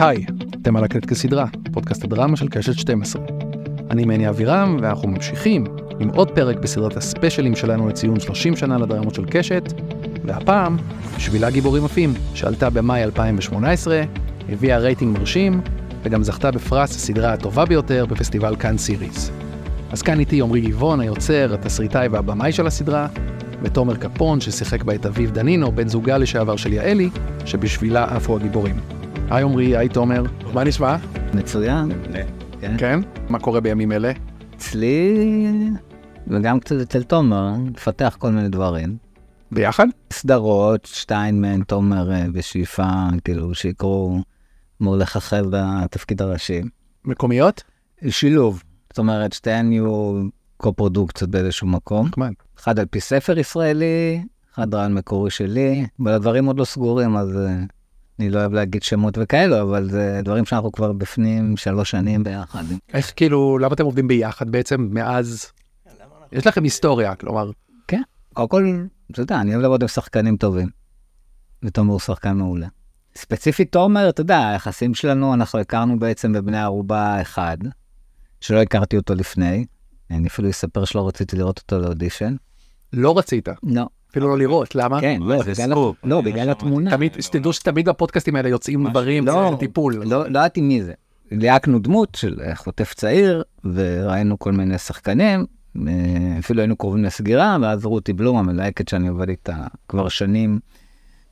היי, אתם על הקלט כסדרה, פודקאסט הדרמה של קשת 12. אני מני אבירם, ואנחנו ממשיכים עם עוד פרק בסדרת הספיישלים שלנו לציון 30 שנה לדרמות של קשת, והפעם, שבילה גיבורים עפים, שעלתה במאי 2018, הביאה רייטינג מרשים, וגם זכתה בפרס הסדרה הטובה ביותר בפסטיבל כאן סיריס. אז כאן איתי עמרי גבעון, היוצר, התסריטאי והבמאי של הסדרה, ותומר קפון, ששיחק בה את אביב דנינו, בן זוגה לשעבר של יעלי, שבשבילה עפו הגיבורים. היי עמרי, היי תומר, מה נשמע? מצוין. כן. כן? מה קורה בימים אלה? אצלי, וגם קצת אצל תומר, לפתח כל מיני דברים. ביחד? סדרות, שתיים מהן תומר אה, בשאיפה, כאילו, שיקרו, אמור לככב בתפקיד הראשי. מקומיות? שילוב, זאת אומרת, שתיהן יהיו קו-פרודוקציות באיזשהו מקום. נחמד. אחד על פי ספר ישראלי, אחד רעיון מקורי שלי, אבל הדברים עוד לא סגורים, אז אה, אני לא אוהב להגיד שמות וכאלו, אבל זה דברים שאנחנו כבר בפנים שלוש שנים ביחד. איך כאילו, למה אתם עובדים ביחד בעצם מאז? יש לכם היסטוריה, כלומר, קודם כל, אתה יודע, אני אוהב לעבוד עם שחקנים טובים. ותומר הוא שחקן מעולה. ספציפית תומר, אתה יודע, היחסים שלנו, אנחנו הכרנו בעצם בבני ערובה אחד, שלא הכרתי אותו לפני. אני אפילו אספר שלא רציתי לראות אותו לאודישן. לא רצית, לא. אפילו לא לראות, למה? כן, לא, זה בגלל, סקופ. לא, בגלל. התמונה. תמיד, שתדעו שתמיד בפודקאסטים האלה יוצאים דברים, לא, זה טיפול. לא, לא ידעתי מי זה. ליהקנו דמות של אה, חוטף צעיר, וראינו כל מיני שחקנים, אה, אפילו היינו קרובים לסגירה, ואז רותי בלום, המלהקת שאני עובד איתה כבר שנים,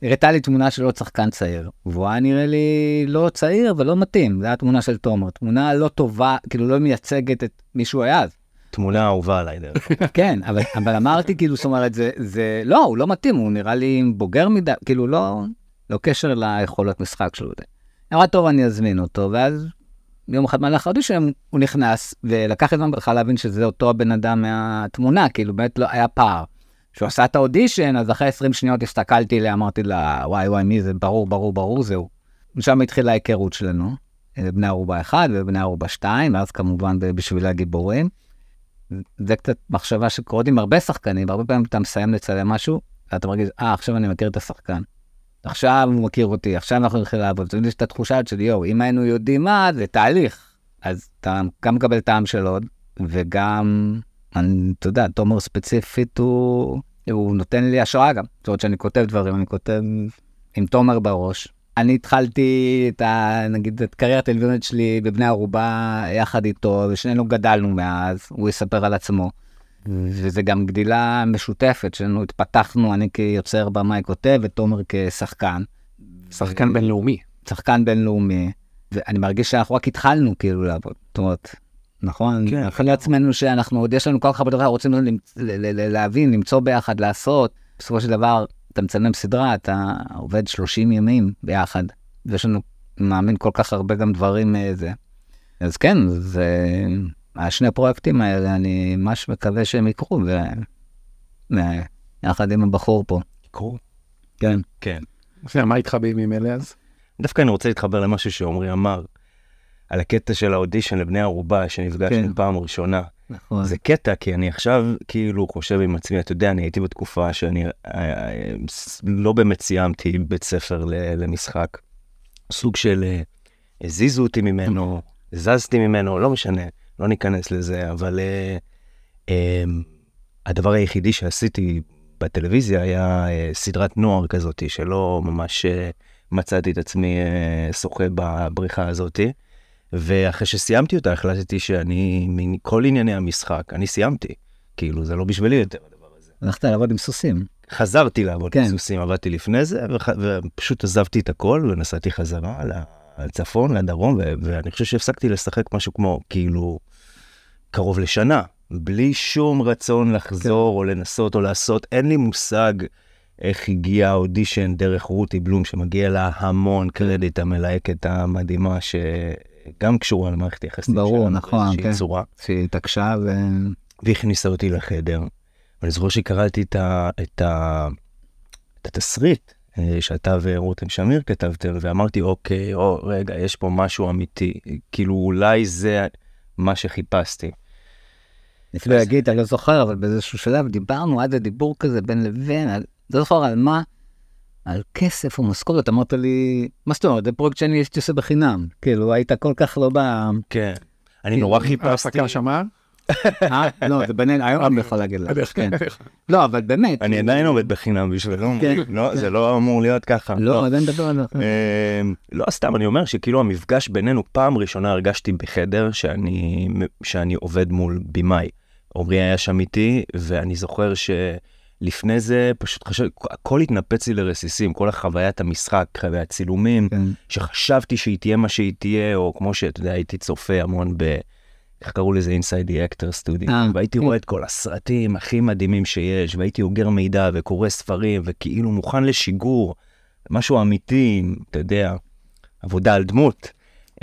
הראתה לי תמונה של עוד שחקן צעיר, והוא היה נראה לי לא צעיר ולא מתאים, זו הייתה תמונה של תומר, תמונה לא טובה, כאילו לא מייצגת את מי שהוא היה אז. תמונה אהובה עליי דרך אגב. כן, אבל, אבל אמרתי כאילו, זאת אומרת, זה, זה, לא, הוא לא מתאים, הוא נראה לי בוגר מדי, כאילו לא, לא קשר ליכולות משחק שלו. אמרה, טוב, אני אזמין אותו, ואז יום אחד מהלך האודישן הוא נכנס, ולקח את זמן בכלל להבין שזה אותו הבן אדם מהתמונה, כאילו באמת לא היה פער. כשהוא עשה את האודישן, אז אחרי 20 שניות הסתכלתי עליה, אמרתי לה, וואי וואי, מי זה, ברור, ברור, ברור, זהו. ושם התחילה ההיכרות שלנו, אה, בני ערובה 1 ובני ערובה 2, ואז כמובן ב- בשבילי הגיבורים. זה קצת מחשבה שקורית עם הרבה שחקנים, הרבה פעמים אתה מסיים לצלם משהו, ואתה מרגיש, אה, עכשיו אני מכיר את השחקן. עכשיו הוא מכיר אותי, עכשיו אנחנו נתחיל לעבוד. תמיד יש את התחושה של יואו, אם היינו יודעים מה, זה תהליך. אז אתה גם מקבל טעם של עוד, וגם, אתה יודע, תומר ספציפית הוא, הוא נותן לי השראה גם. זאת אומרת שאני כותב דברים, אני כותב עם תומר בראש. אני התחלתי את ה... נגיד את קריירת הטלוויזיונית שלי בבני ערובה יחד איתו, ושנינו גדלנו מאז, הוא יספר על עצמו. וזה גם גדילה משותפת, שנינו התפתחנו, אני כיוצר במאי כותב ותומר כשחקן. שחקן בינלאומי. שחקן בינלאומי, ואני מרגיש שאנחנו רק התחלנו כאילו לעבוד. זאת אומרת, נכון? כן. אנחנו לעצמנו שאנחנו עוד יש לנו כל כך הרבה דברים, רוצים להבין, למצוא ביחד, לעשות. בסופו של דבר, אתה מצלם סדרה, אתה עובד 30 ימים ביחד, ויש לנו, מאמין, כל כך הרבה גם דברים אה, זה. אז כן, זה... השני הפרויקטים האלה, אני ממש מקווה שהם יקרו, ו... יחד עם הבחור פה. קרו. כן. כן. בסדר, מה איתך בימים אלה אז? דווקא אני רוצה להתחבר למשהו שעמרי אמר, על הקטע של האודישן לבני ערובה שנפגשנו כן. פעם ראשונה. נכון. זה קטע, כי אני עכשיו כאילו חושב עם עצמי, אתה יודע, אני הייתי בתקופה שאני אה, אה, לא באמת סיימתי בית ספר למשחק. סוג של אה, הזיזו אותי ממנו, זזתי ממנו, לא משנה, לא ניכנס לזה, אבל אה, הדבר היחידי שעשיתי בטלוויזיה היה סדרת נוער כזאת, שלא ממש מצאתי את עצמי שוחה בבריכה הזאתי. ואחרי שסיימתי אותה החלטתי שאני, מכל ענייני המשחק, אני סיימתי. כאילו, זה לא בשבילי יותר הדבר הזה. הלכת לעבוד עם סוסים. חזרתי לעבוד כן. כן. בסוסים, עבדתי לפני זה, וח... ופשוט עזבתי את הכל ונסעתי חזרה לצפון, לדרום, ו... ואני חושב שהפסקתי לשחק משהו כמו, כאילו, קרוב לשנה, בלי שום רצון לחזור כן. או לנסות או לעשות, אין לי מושג איך הגיע האודישן דרך רותי בלום, שמגיע לה המון קרדיט, המלהקת המדהימה, שגם קשורה למערכת יחסים ברור, שלנו נכון, באיזושהי כן. צורה. שהתעקשה ו... והכניסה אותי לחדר. ואני זוכר שקראתי את, ה, את, ה, את התסריט אה, שאתה ורותם שמיר כתבתם, ואמרתי, אוקיי, או, רגע, יש פה משהו אמיתי. כאילו, אולי זה מה שחיפשתי. אני אפילו אגיד, אני לא זוכר, אבל באיזשהו שלב דיברנו, היה איזה דיבור כזה בין לבין, לא זוכר על מה, על כסף ומשכורת, אמרת לי, מה זאת אומרת, זה פרויקט שאני הייתי עושה בחינם. כאילו, היית כל כך לא ב... כן. אני נורא חיפשתי. ההפסקה שמעה? אה? לא, זה בינינו, היום אני יכול להגיד לך. כן. לא, אבל באמת. אני עדיין עובד בחינם בשבילו. כן. לא, זה לא אמור להיות ככה. לא, עדיין נדבר על זה. אמ, לא סתם אני אומר שכאילו המפגש בינינו פעם ראשונה הרגשתי בחדר שאני שאני עובד מול במאי. עמרי היה שם איתי ואני זוכר שלפני זה פשוט חשב הכל התנפץ לי לרסיסים כל החוויית המשחק חוויית צילומים כן. שחשבתי שהיא תהיה מה שהיא תהיה או כמו שאתה יודע הייתי צופה המון ב... איך קראו לזה Inside the Actors Studio והייתי כן. רואה את כל הסרטים הכי מדהימים שיש והייתי אוגר מידע וקורא ספרים וכאילו מוכן לשיגור משהו אמיתי אתה יודע עבודה על דמות.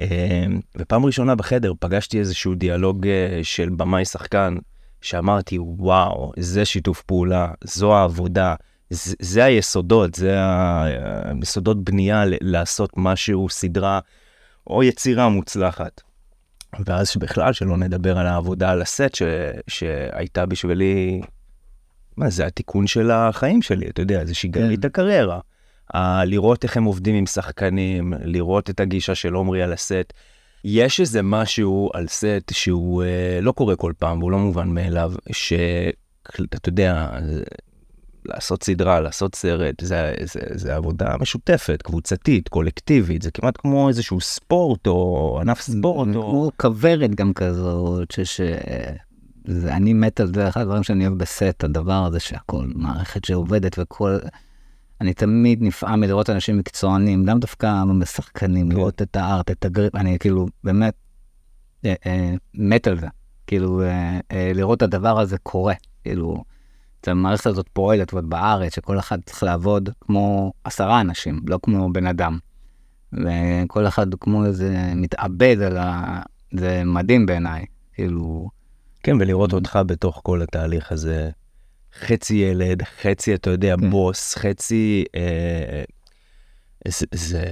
אה, ופעם ראשונה בחדר פגשתי איזשהו דיאלוג אה, של במאי שחקן שאמרתי וואו זה שיתוף פעולה זו העבודה זה, זה היסודות זה היסודות בנייה ל- לעשות משהו סדרה או יצירה מוצלחת. ואז בכלל שלא נדבר על העבודה על הסט ש... שהייתה בשבילי, מה זה התיקון של החיים שלי, אתה יודע, זה שיגר לי כן. את הקריירה. ה- לראות איך הם עובדים עם שחקנים, לראות את הגישה של עומרי על הסט. יש איזה משהו על סט שהוא אה, לא קורה כל פעם והוא לא מובן מאליו, שאתה יודע, לעשות סדרה, לעשות סרט, זה, זה, זה עבודה משותפת, קבוצתית, קולקטיבית, זה כמעט כמו איזשהו ספורט או ענף ספורט. או... כמו כוורת גם כזאת, ש... זה, אני מת על זה, אחד הדברים שאני אוהב בסט, הדבר הזה שהכל, מערכת שעובדת וכל... אני תמיד נפעם מלראות אנשים מקצוענים, לאו דווקא משחקנים, כן. לראות את הארט, את הגריפ, אני כאילו באמת אה, אה, מת על זה. כאילו, אה, אה, לראות את הדבר הזה קורה, כאילו, את המערכת הזאת פועלת, ועוד בארץ, שכל אחד צריך לעבוד כמו עשרה אנשים, לא כמו בן אדם. וכל אחד הוא כמו איזה מתאבד על ה... זה מדהים בעיניי, כאילו, כן, ולראות אותך בתוך כל התהליך הזה, חצי ילד, חצי, אתה יודע, כן. בוס, חצי... אה, זה, זה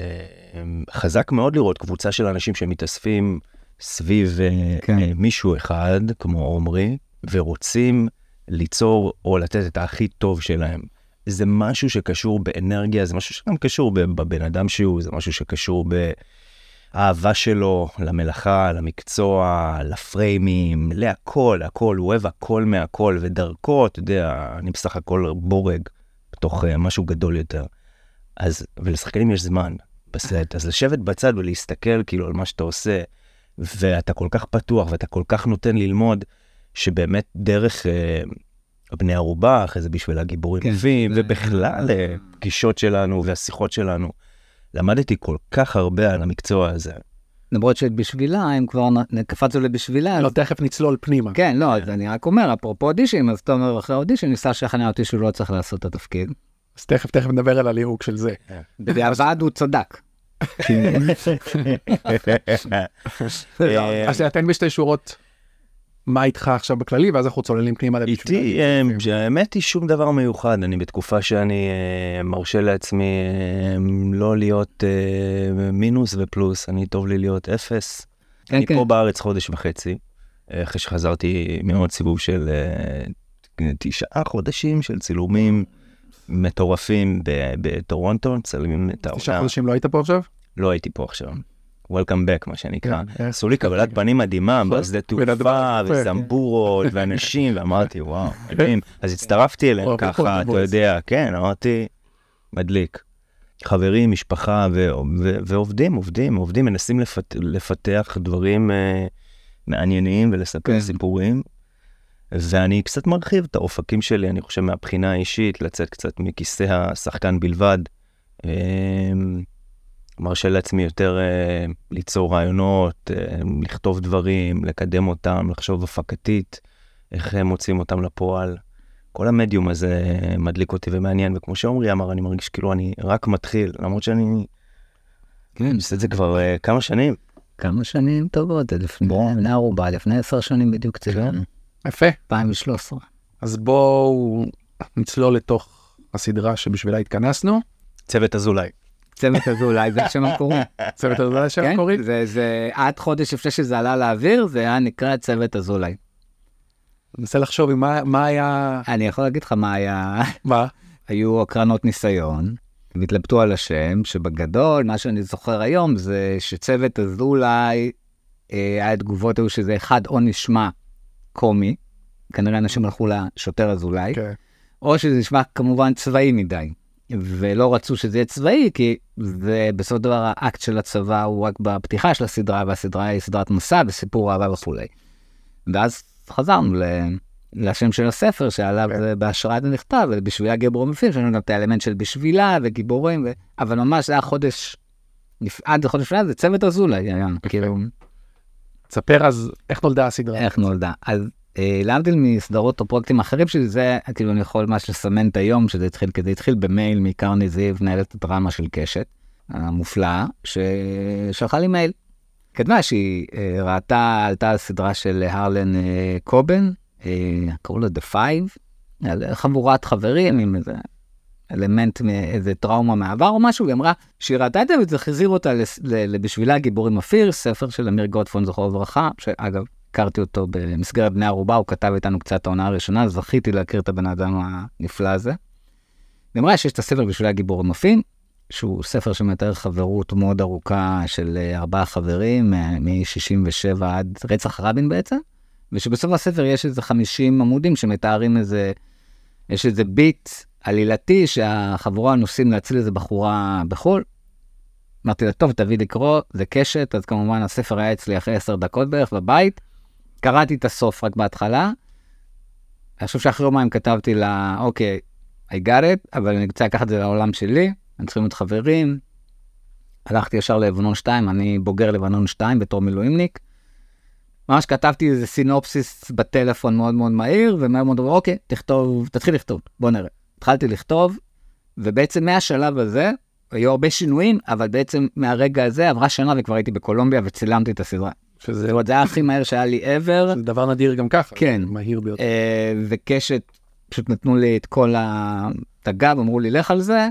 אה, חזק מאוד לראות קבוצה של אנשים שמתאספים סביב אה, כן. אה, מישהו אחד, כמו עומרי, ורוצים ליצור או לתת את הכי טוב שלהם. זה משהו שקשור באנרגיה, זה משהו שגם קשור ב- בבן אדם שהוא, זה משהו שקשור באהבה שלו למלאכה, למקצוע, לפריימים, להכל, הכל, הוא אוהב הכל מהכל, ודרכו, אתה יודע, אני בסך הכל בורג בתוך uh, משהו גדול יותר. אז, ולשחקנים יש זמן בסט, אז לשבת בצד ולהסתכל כאילו על מה שאתה עושה, ואתה כל כך פתוח ואתה כל כך נותן ללמוד, שבאמת דרך uh, בני ערובה, אחרי זה בשביל הגיבורים כן. יפים, ובכלל אה, פגישות שלנו והשיחות שלנו, למדתי כל כך הרבה על המקצוע הזה. למרות שבשבילה, הם כבר קפצו לבשבילה, לא, אז... תכף נצלול פנימה. כן, לא, אז אני רק אומר, אפרופו אודישים, אז תומר אחרי האודישן ניסה לשכנע אותי שהוא לא צריך לעשות את התפקיד. אז תכף תכף נדבר על הליהוק של זה. בדיעבד הוא צדק. אה, אז תן בשתי שורות מה איתך עכשיו בכללי, ואז אנחנו צוללים פנימה לבשביל. איתי, אה, האמת היא שום דבר מיוחד, אני בתקופה שאני אה, מרשה לעצמי אה, לא להיות מינוס ופלוס, אני טוב לי להיות אפס. כן, אני כן. פה בארץ חודש וחצי, אחרי שחזרתי מעוד סיבוב של אה, תשעה חודשים של צילומים מטורפים בטורונטו, מצלמים את תשעה העונה. חודשים לא היית פה עכשיו? לא הייתי פה עכשיו. Welcome back מה שנקרא. כן, עשו לי קבלת פנים מדהימה נכון. בשדה תעופה וזמבורות ואנשים ואמרתי וואו מדהים אז הצטרפתי אליהם ככה אתה את יודע כן אמרתי מדליק. חברים משפחה ועובדים עובדים עובדים מנסים לפת- לפתח דברים אה, מעניינים ולספר כן. סיפורים. ואני קצת מרחיב את האופקים שלי אני חושב מהבחינה האישית לצאת קצת מכיסא השחקן בלבד. אה, מרשה לעצמי יותר אה, ליצור רעיונות, אה, לכתוב דברים, לקדם אותם, לחשוב הפקתית, איך הם מוצאים אותם לפועל. כל המדיום הזה מדליק אותי ומעניין, וכמו שעמרי אמר, אני מרגיש כאילו אני רק מתחיל, למרות שאני כן, עושה את זה כבר אה, כמה שנים. כמה שנים טובות, לפני ערובה, לפני עשר שנים בדיוק צילמנו, יפה. 2013. אז בואו נצלול לתוך הסדרה שבשבילה התכנסנו. צוות אזולאי. צוות הזה אולי זה השם המקורי. צוות הזה השם כן, המקורי? זה, זה עד חודש לפני שזה עלה לאוויר, זה היה נקרא צוות אזולאי. ננסה לחשוב עם מה מה היה... אני יכול להגיד לך מה היה, מה? היו הקרנות ניסיון, והתלבטו על השם, שבגדול, מה שאני זוכר היום זה שצוות אזולאי, אה, התגובות היו שזה אחד או נשמע קומי, כנראה אנשים הלכו לשוטר אזולאי, כן. או שזה נשמע כמובן צבאי מדי. ולא רצו שזה יהיה צבאי, כי זה בסופו של דבר האקט של הצבא הוא רק בפתיחה של הסדרה, והסדרה היא סדרת מסע וסיפור אהבה וכולי. ואז חזרנו ל... לשם של הספר שעליו כן. זה בהשראת הנכתב, ובשבילה גיבור מפיל, יש לנו גם את האלמנט של בשבילה וגיבורים, ו... אבל ממש זה היה חודש, עד לחודש לפני זה צוות אזולאי כאילו, תספר אז איך נולדה הסדרה. איך נולדה. אז להבדיל מסדרות או פרויקטים אחרים שלי, זה כאילו אני יכול ממש לסמן את היום שזה התחיל, כי זה התחיל במייל מקרני זיו, מנהלת הדרמה של קשת, המופלאה, ששלחה לי מייל. כתבה שהיא אה, ראתה, עלתה על סדרה של הרלן אה, קובן, אה, קראו לה The Five, חבורת חברים עם איזה אלמנט מאיזה טראומה מהעבר או משהו, והיא אמרה שהיא ראתה את זה וזה החזיר אותה לבשבילה גיבורים אפיר, ספר של אמיר גוטפון זכרו לברכה, שאגב, הכרתי אותו במסגרת בני ערובה, הוא כתב איתנו קצת העונה הראשונה, זכיתי להכיר את הבן אדם הנפלא הזה. היא אמרה שיש את הספר בשבילי גיבורים עפים, שהוא ספר שמתאר חברות מאוד ארוכה של ארבעה חברים, מ-67 עד רצח רבין בעצם, ושבסוף הספר יש איזה 50 עמודים שמתארים איזה, יש איזה ביט עלילתי שהחבורה נוסעים להציל איזה בחורה בחו"ל. אמרתי לה, טוב, תביא לקרוא, זה קשת, אז כמובן הספר היה אצלי אחרי 10 דקות בערך בבית. קראתי את הסוף רק בהתחלה. אני חושב שאחרי יומיים כתבתי לה, אוקיי, I got it, אבל אני רוצה לקחת את זה לעולם שלי, אני צריכים להיות חברים. הלכתי ישר ללבנון 2, אני בוגר לבנון 2 בתור מילואימניק. ממש כתבתי איזה סינופסיס בטלפון מאוד מאוד מהיר, ומהר מאוד אמרו, אוקיי, תכתוב, תתחיל לכתוב, בוא נראה. התחלתי לכתוב, ובעצם מהשלב הזה, היו הרבה שינויים, אבל בעצם מהרגע הזה עברה שנה וכבר הייתי בקולומביה וצילמתי את הסדרה. שזה זאת אומרת, זה היה הכי מהר שהיה לי ever, זה דבר נדיר גם ככה. כן. מהיר ביותר. אה, וקשת פשוט נתנו לי את כל ה- את הגב, אמרו לי לך על זה.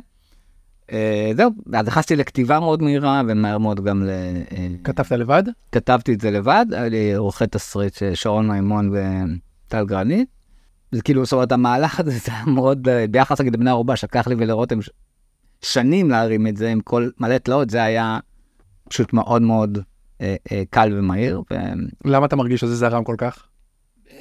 אה, זהו, אז נכנסתי לכתיבה מאוד מהירה ומהר מאוד גם ל... אה, כתבת לבד? כתבתי את זה לבד, היה לי עורכי תסריט אה, שרון מימון וטל גרנית. זה כאילו, זאת אומרת, המהלך הזה זה היה מאוד, ביחס נגיד לבני ערובה, שלקח לי ולרותם ש- שנים להרים את זה עם כל מלא תלאות, זה היה פשוט מאוד מאוד קל ומהיר. ו... למה אתה מרגיש שזה זרם כל כך?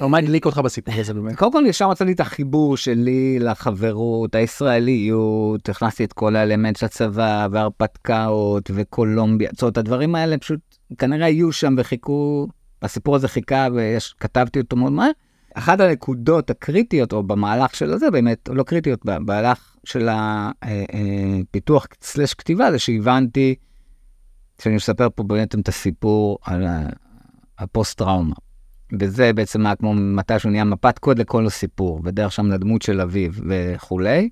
או מה הדליק אותך בסיפור הזה באמת? קודם כל ישר מצאתי את החיבור שלי לחברות, הישראליות, הכנסתי את כל האלמנט של הצבא והרפתקאות וקולומביה, זאת אומרת הדברים האלה פשוט כנראה היו שם וחיכו, הסיפור הזה חיכה וכתבתי אותו מאוד מהר. אחת הנקודות הקריטיות או במהלך של זה באמת, לא קריטיות, במהלך של הפיתוח סלש כתיבה זה שהבנתי שאני מספר פה בעצם את הסיפור על ה- הפוסט טראומה. וזה בעצם היה כמו מתי שהוא נהיה מפת קוד לכל הסיפור, ודרך שם לדמות של אביו וכולי.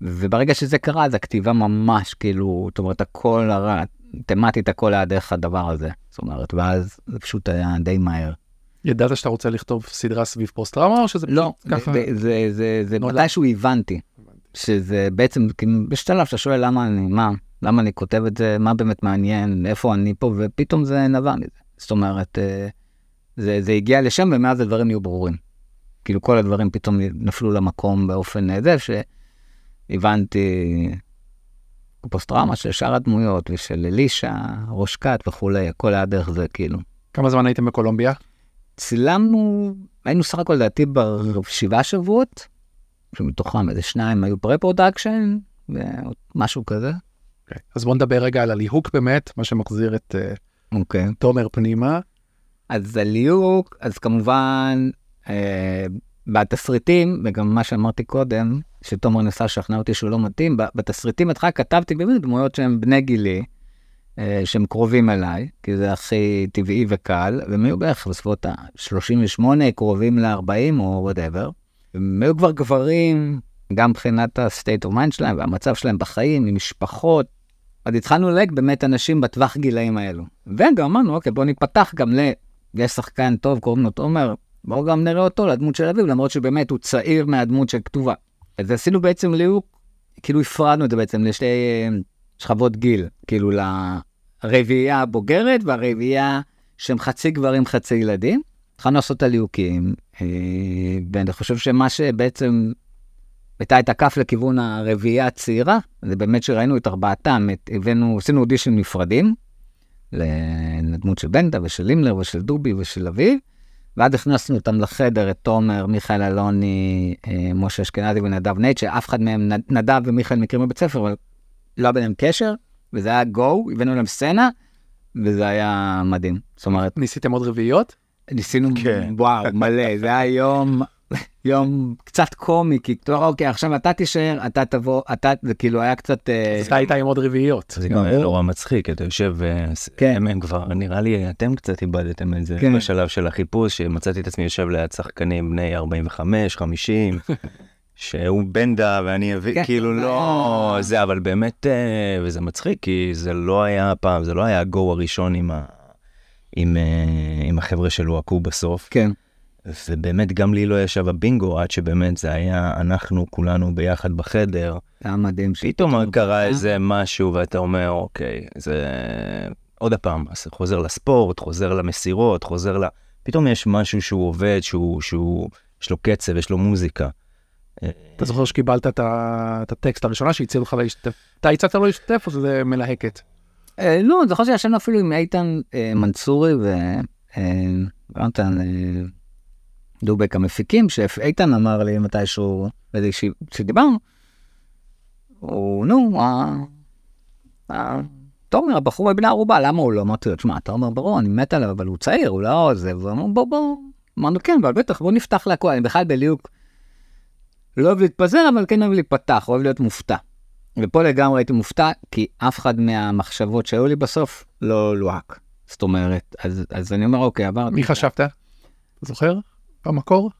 וברגע שזה קרה, אז הכתיבה ממש כאילו, זאת אומרת, הכל, הר... תמטית הכל היה דרך הדבר הזה. זאת אומרת, ואז זה פשוט היה די מהר. ידעת שאתה רוצה לכתוב סדרה סביב פוסט טראומה או שזה לא, פשוט ככה? זה, זה, זה, זה נולד. מתישהו הבנתי, שזה בעצם, כאילו, בשלב שאתה שואל למה אני, מה, למה אני כותב את זה, מה באמת מעניין, איפה אני פה, ופתאום זה נבע מזה. זאת אומרת, אה, זה, זה הגיע לשם ומאז הדברים נהיו ברורים. כאילו כל הדברים פתאום נפלו למקום באופן אה, זה, שהבנתי פוסט טראומה של שאר הדמויות ושל אלישע, ראש כת וכולי, הכל היה דרך זה כאילו. כמה זמן הייתם בקולומביה? צילמנו, היינו סך הכל לדעתי בשבעה שבועות, שמתוכם איזה שניים היו pre-production, ומשהו כזה. אוקיי. אז בוא נדבר רגע על הליהוק באמת, מה שמחזיר את אה, אוקיי. תומר פנימה. אז הליהוק, אז כמובן, אה, בתסריטים, וגם מה שאמרתי קודם, שתומר ניסה לשכנע אותי שהוא לא מתאים, בתסריטים בהתחלה כתבתי באמת דמויות שהם בני גילי, אה, שהם קרובים אליי, כי זה הכי טבעי וקל, והם היו בערך בסביבות ה-38, קרובים ל-40 או whatever. הם היו כבר גברים, גם מבחינת ה-state of mind שלהם והמצב שלהם בחיים, עם משפחות. אז התחלנו ללהק באמת אנשים בטווח גילאים האלו. וגם אמרנו, אוקיי, בוא ניפתח גם ל... יש שחקן טוב, קוראים לו תומר, בואו גם נראה אותו לדמות של אביב, למרות שבאמת הוא צעיר מהדמות שכתובה. אז עשינו בעצם ליהוק, כאילו הפרדנו את זה בעצם לשתי אה, שכבות גיל, כאילו לרביעייה הבוגרת והרביעייה שהם חצי גברים, חצי ילדים. התחלנו לעשות את הליהוקים, אה, ואני חושב שמה שבעצם היטה את הכף לכיוון הרביעייה הצעירה, זה באמת שראינו את ארבעתם, את, הבאנו, עשינו אודישן נפרדים, לדמות של בנדה ושל לימלר ושל דובי ושל אביב, ואז הכנסנו אותם לחדר, את תומר, מיכאל אלוני, אה, משה אשכנזי ונדב נייט, שאף אחד מהם, נדב ומיכאל מכירים בבית ספר, אבל לא היה ביניהם קשר, וזה היה גו, הבאנו להם סצנה, וזה היה מדהים. זאת אומרת, ניסיתם עוד רביעיות? ניסינו, כן. וואו, מלא, זה היה יום, יום קצת קומי, כי אומר, אוקיי, עכשיו אתה תישאר, אתה תבוא, אתה, זה כאילו היה קצת... אה, אז אתה היית עם עוד רביעיות. זה גם ברור. נורא מצחיק, אתה יושב, אה, כן. הם כבר, נראה לי, אתם קצת איבדתם את זה כן. בשלב של החיפוש, שמצאתי את עצמי יושב ליד שחקנים בני 45, 50, שהוא בנדה ואני אביא, כן. כאילו לא, זה, אבל באמת, אה, וזה מצחיק, כי זה לא היה פעם, זה לא היה הגו הראשון עם ה... עם, אה, עם החבר'ה שלוהקו בסוף, כן, ובאמת גם לי לא ישב הבינגו עד שבאמת זה היה אנחנו כולנו ביחד בחדר, זה היה מדהים. פתאום קרה איזה משהו ואתה אומר אוקיי זה עוד פעם אז חוזר לספורט חוזר למסירות חוזר ל... פתאום יש משהו שהוא עובד שהוא שהוא יש לו קצב יש לו מוזיקה. אתה זוכר שקיבלת את הטקסט הראשונה שהציעו לך להשתתף? אתה הצעת לו להשתתף או שזה מלהקת? אה, לא, אני זוכר שישבנו אפילו עם איתן אה, מנצורי ויונתן אה, דובק המפיקים, שאיתן אמר לי מתישהו, באיזה ישיב- שדיברנו, הוא, נו, ה- ה- תומר, הבחור בבני ערובה, למה הוא לא? אמרתי לו, תשמע, תומר ברור, אני מת עליו, אבל הוא צעיר, הוא לא זה, אמר, בוא, בוא, אמרנו, כן, אבל בטח, בוא נפתח להכל, אני בכלל בליהוק לא אוהב להתפזר, אבל כן אוהב להיפתח, אוהב להיות מופתע. ופה לגמרי הייתי מופתע, כי אף אחד מהמחשבות שהיו לי בסוף לא לוהק. זאת אומרת, אז, אז אני אומר, אוקיי, עברתי. מי חשבת? אתה זוכר? במקור?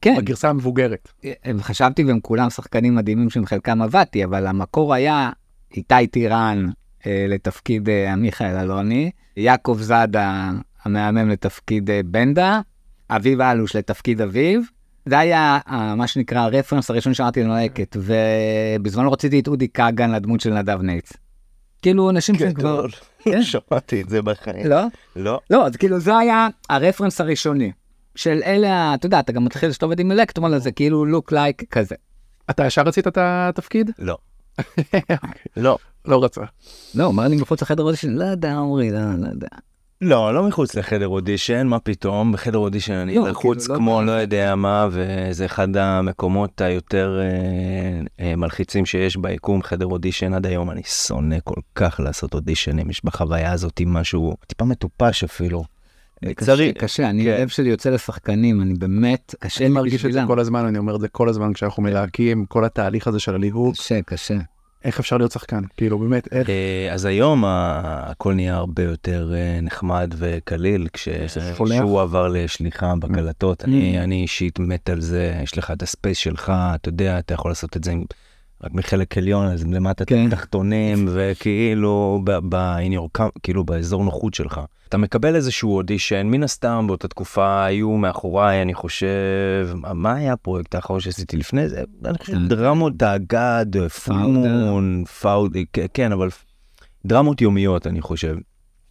כן, בגרסה המבוגרת. חשבתי והם כולם שחקנים מדהימים שעם חלקם עבדתי, אבל המקור היה איתי טירן אה, לתפקיד אה, מיכאל אלוני, יעקב זאדה המהמם לתפקיד אה, בנדה, אביב אלוש לתפקיד אביב. זה היה אה, מה שנקרא הרפרנס הראשון שאמרתי לנועקת, ובזמנו רציתי את אודי כגן לדמות של נדב נייץ. כאילו אנשים שכבר... כן. שמעתי את זה בחיים. לא? לא. לא, אז כאילו זה היה הרפרנס הראשוני. של אלה, אתה יודע, אתה גם מתחיל שאתה עובד עם אלקטרון, אז זה כאילו look like כזה. אתה ישר רצית את התפקיד? לא. לא. לא רצה. לא, אומר לי מחוץ לחדר אודישן, לא יודע, עמרי, לא, לא יודע. לא, לא מחוץ לחדר אודישן, מה פתאום, בחדר אודישן אני לא, לחוץ כאילו, לא כמו לא יודע מה, וזה אחד המקומות היותר אה, אה, מלחיצים שיש ביקום, חדר אודישן עד היום, אני שונא כל כך לעשות אודישנים, יש בחוויה הזאת משהו טיפה מטופש אפילו. זה קשה, צריך- קשה, אני, כן. הלב שלי יוצא לשחקנים, אני באמת, קשה אני לי מרגיש את זה בשבילם. כל הזמן, אני אומר את זה כל הזמן כשאנחנו מלהקים, כל התהליך הזה של הליהוק, קשה, קשה. איך אפשר להיות שחקן? כאילו באמת, איך? אה, אז היום הכל נהיה הרבה יותר אה, נחמד וקליל. כשהוא עבר לשליחה בקלטות. אני אני אישית מת על זה, יש לך את הספייס שלך, אתה יודע, אתה יכול לעשות את זה עם- רק מחלק עליון, אז למטה כן. תחתונים, וכאילו ב- ב- כאילו באזור נוחות שלך. אתה מקבל איזשהו אודישן, מן הסתם באותה תקופה היו מאחוריי, אני חושב, מה- היה הפרויקט האחרון שעשיתי לפני זה? אני חושב. דרמות האגד, פומון, פאוד, כן, אבל דרמות יומיות, אני חושב.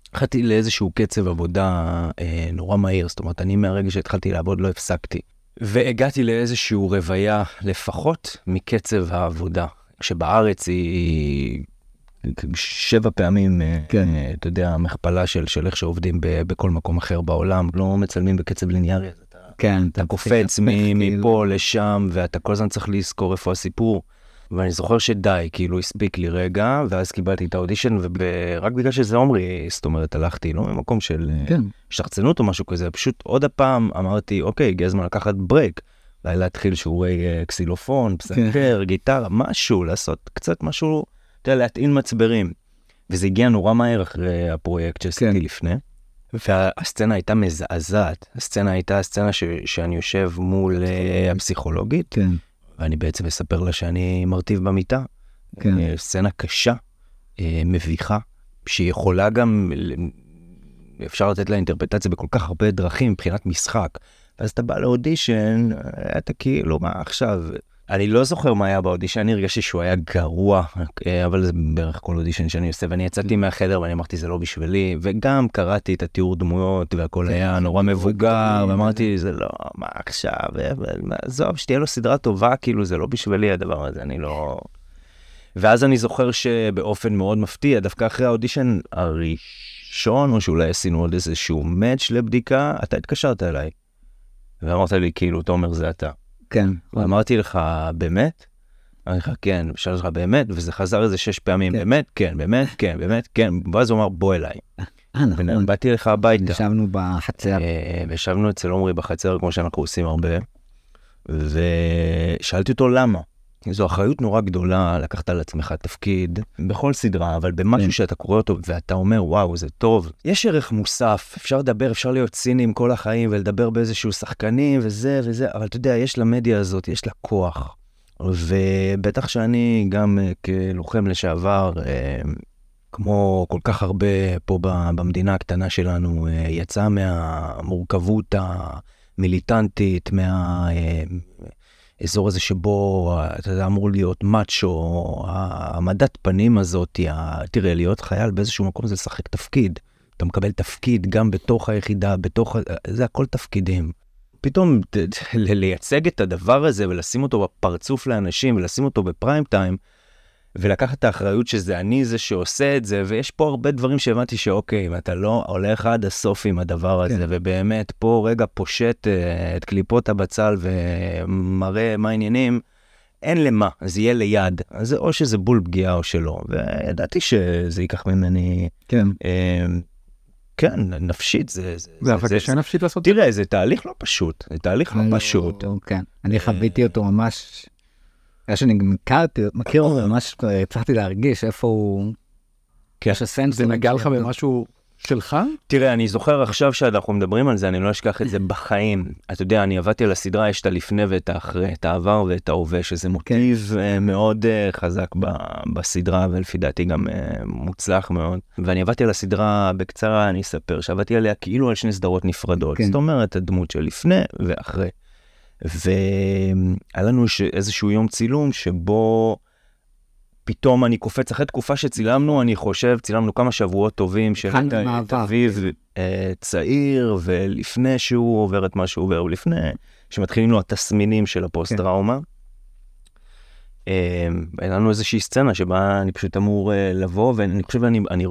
התחלתי לאיזשהו קצב עבודה אה, נורא מהיר, זאת אומרת, אני מהרגע שהתחלתי לעבוד לא הפסקתי. והגעתי לאיזשהו רוויה, לפחות מקצב העבודה, שבארץ היא שבע פעמים, אה, כן. אתה יודע, מכפלה של, של איך שעובדים ב, בכל מקום אחר בעולם, לא מצלמים בקצב ליניארי, אז אתה, כן, אתה קופץ. מפה לשם, ואתה כל הזמן צריך לזכור איפה הסיפור. ואני זוכר שדי, כאילו הספיק לי רגע, ואז קיבלתי את האודישן, ורק בגלל שזה עומרי, זאת אומרת, הלכתי, לא ממקום של אה, כן, שחצנות או משהו כזה, פשוט עוד הפעם אמרתי, אוקיי, הגיע הזמן לקחת break. אולי להתחיל שיעורי אה, קסילופון, פסנתר, גיטרה, משהו, לעשות קצת משהו, אתה יודע, להטעין מצברים. וזה הגיע נורא מהר אחרי הפרויקט שעשיתי כן. לפני. והסצנה הייתה מזעזעת, הסצנה הייתה הסצנה ש, שאני יושב מול אה, הפסיכולוגית, כן, ואני בעצם מספר לה שאני מרטיב במיטה. כן. אה, סצנה קשה, אה, מביכה, שיכולה גם, אפשר לתת לה אינטרפטציה בכל כך הרבה דרכים מבחינת משחק. ואז אתה בא לאודישן, אה, אתה כאילו, מה עכשיו? אני לא זוכר מה היה באודישן, אני הרגשתי שהוא היה גרוע, אבל זה בערך כל אודישן שאני עושה, ואני יצאתי מהחדר ואני אמרתי זה לא בשבילי, וגם קראתי את התיאור דמויות והכל היה נורא מבוגר, גדולים, ואמרתי זה לא, מה עכשיו, עזוב, שתהיה לו סדרה טובה, כאילו זה לא בשבילי הדבר הזה, אני לא... ואז אני זוכר שבאופן מאוד מפתיע, דווקא אחרי האודישן הראשון, או שאולי עשינו עוד איזשהו מאץ' לבדיקה, אתה התקשרת אליי. ואמרת לי, כאילו, תומר, זה אתה. כן. ואמרתי לך, באמת? אמרתי לך, כן, ושאלתי לך, באמת? וזה חזר איזה שש פעמים, כן. באמת? כן, באמת? כן, באמת? כן. ואז הוא אמר, בוא אליי. אה, נכון. באתי לך הביתה. ישבנו בחצר. אה, וישבנו אצל עומרי בחצר, כמו שאנחנו עושים הרבה, ושאלתי אותו למה. זו אחריות נורא גדולה לקחת על עצמך תפקיד בכל סדרה, אבל במשהו כן. שאתה קורא אותו ואתה אומר, וואו, זה טוב. יש ערך מוסף, אפשר לדבר, אפשר להיות ציניים כל החיים ולדבר באיזשהו שחקנים וזה וזה, אבל אתה יודע, יש למדיה הזאת, יש לה כוח. ובטח שאני גם אה, כלוחם לשעבר, אה, כמו כל כך הרבה פה במדינה הקטנה שלנו, אה, יצא מהמורכבות המיליטנטית, מהאזור הזה שבו אתה יודע, אמור להיות מאצ'ו, העמדת פנים הזאת, תראה, להיות חייל באיזשהו מקום זה לשחק תפקיד. אתה מקבל תפקיד גם בתוך היחידה, בתוך, זה הכל תפקידים. פתאום לייצג את הדבר הזה ולשים אותו בפרצוף לאנשים ולשים אותו בפריים טיים, ולקחת את האחריות שזה אני זה שעושה את זה, ויש פה הרבה דברים שהבנתי שאוקיי, אם אתה לא הולך עד הסוף עם הדבר הזה, כן. ובאמת פה רגע פושט אה, את קליפות הבצל ומראה מה העניינים, אין למה, זה יהיה ליד. אז זה או שזה בול פגיעה או שלא, וידעתי שזה ייקח ממני, כן. אה, כן, נפשית, זה... זה, זה אבל קשה נפשית לעשות את זה. תראה, זה תהליך לא פשוט, זה תהליך לא פשוט. כן. אני חוויתי אותו ממש, אחרי שאני גם הכרתי, מכיר אותו, ממש הצלחתי להרגיש איפה הוא... כן. יש הסנס. זה נגע לך במשהו שלך? תראה, אני זוכר עכשיו שאנחנו מדברים על זה, אני לא אשכח את זה בחיים. אתה יודע, אני עבדתי על הסדרה, יש את הלפני ואת האחרי, את העבר ואת ההווה, שזה מוטיב אה, מאוד אה, חזק בסדרה, ולפי דעתי גם אה, מוצלח מאוד. ואני עבדתי על הסדרה, בקצרה אני אספר, שעבדתי עליה כאילו על שני סדרות נפרדות. כן. זאת אומרת, הדמות של לפני ואחרי. והיה לנו ש- איזשהו יום צילום שבו פתאום אני קופץ אחרי תקופה שצילמנו, אני חושב, צילמנו כמה שבועות טובים של את-. אביב אה, צעיר, ולפני שהוא עובר את מה שהוא עובר, ולפני שמתחילים לו התסמינים של הפוסט-טראומה. אה, היה לנו איזושהי סצנה שבה אני פשוט אמור אה, לבוא, ואני חושב, אני, אני,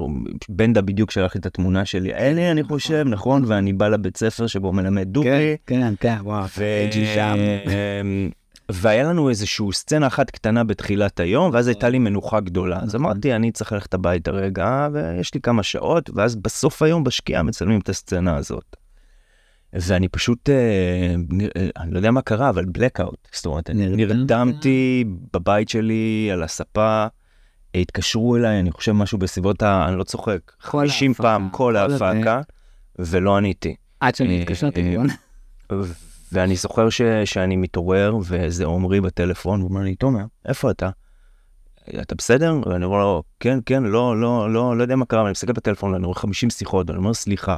בנדה בדיוק שלח לי את התמונה שלי, אלי אני חושב, נכון, ואני בא לבית ספר שבו מלמד דוגרי. כן, כן, וואו. ו... אג'י שם. אמ, והיה לנו איזושהי סצנה אחת קטנה בתחילת היום, ואז הייתה לי מנוחה גדולה. אז נכון. אמרתי, אני צריך ללכת הביתה רגע, ויש לי כמה שעות, ואז בסוף היום בשקיעה מצלמים את הסצנה הזאת. ואני פשוט, אה, נר- אה, אני לא יודע מה קרה, אבל blackout. זאת אומרת, אני נרדמת? נרדמתי בבית שלי, על הספה, התקשרו אליי, אני חושב משהו בסביבות ה... אני לא צוחק, כל 50 ההפקה, פעם כל. ההפקה, ולא עניתי. עד שאני אה, התקשרתי, אה, נכון? ואני זוכר ש, שאני מתעורר, וזה עומרי בטלפון, והוא אומר לי, תומר, איפה אתה? אתה בסדר? ואני אומר לו, כן, כן, לא, לא, לא, לא יודע מה קרה, ואני מסתכל בטלפון, ואני רואה 50 שיחות, ואני אומר, סליחה.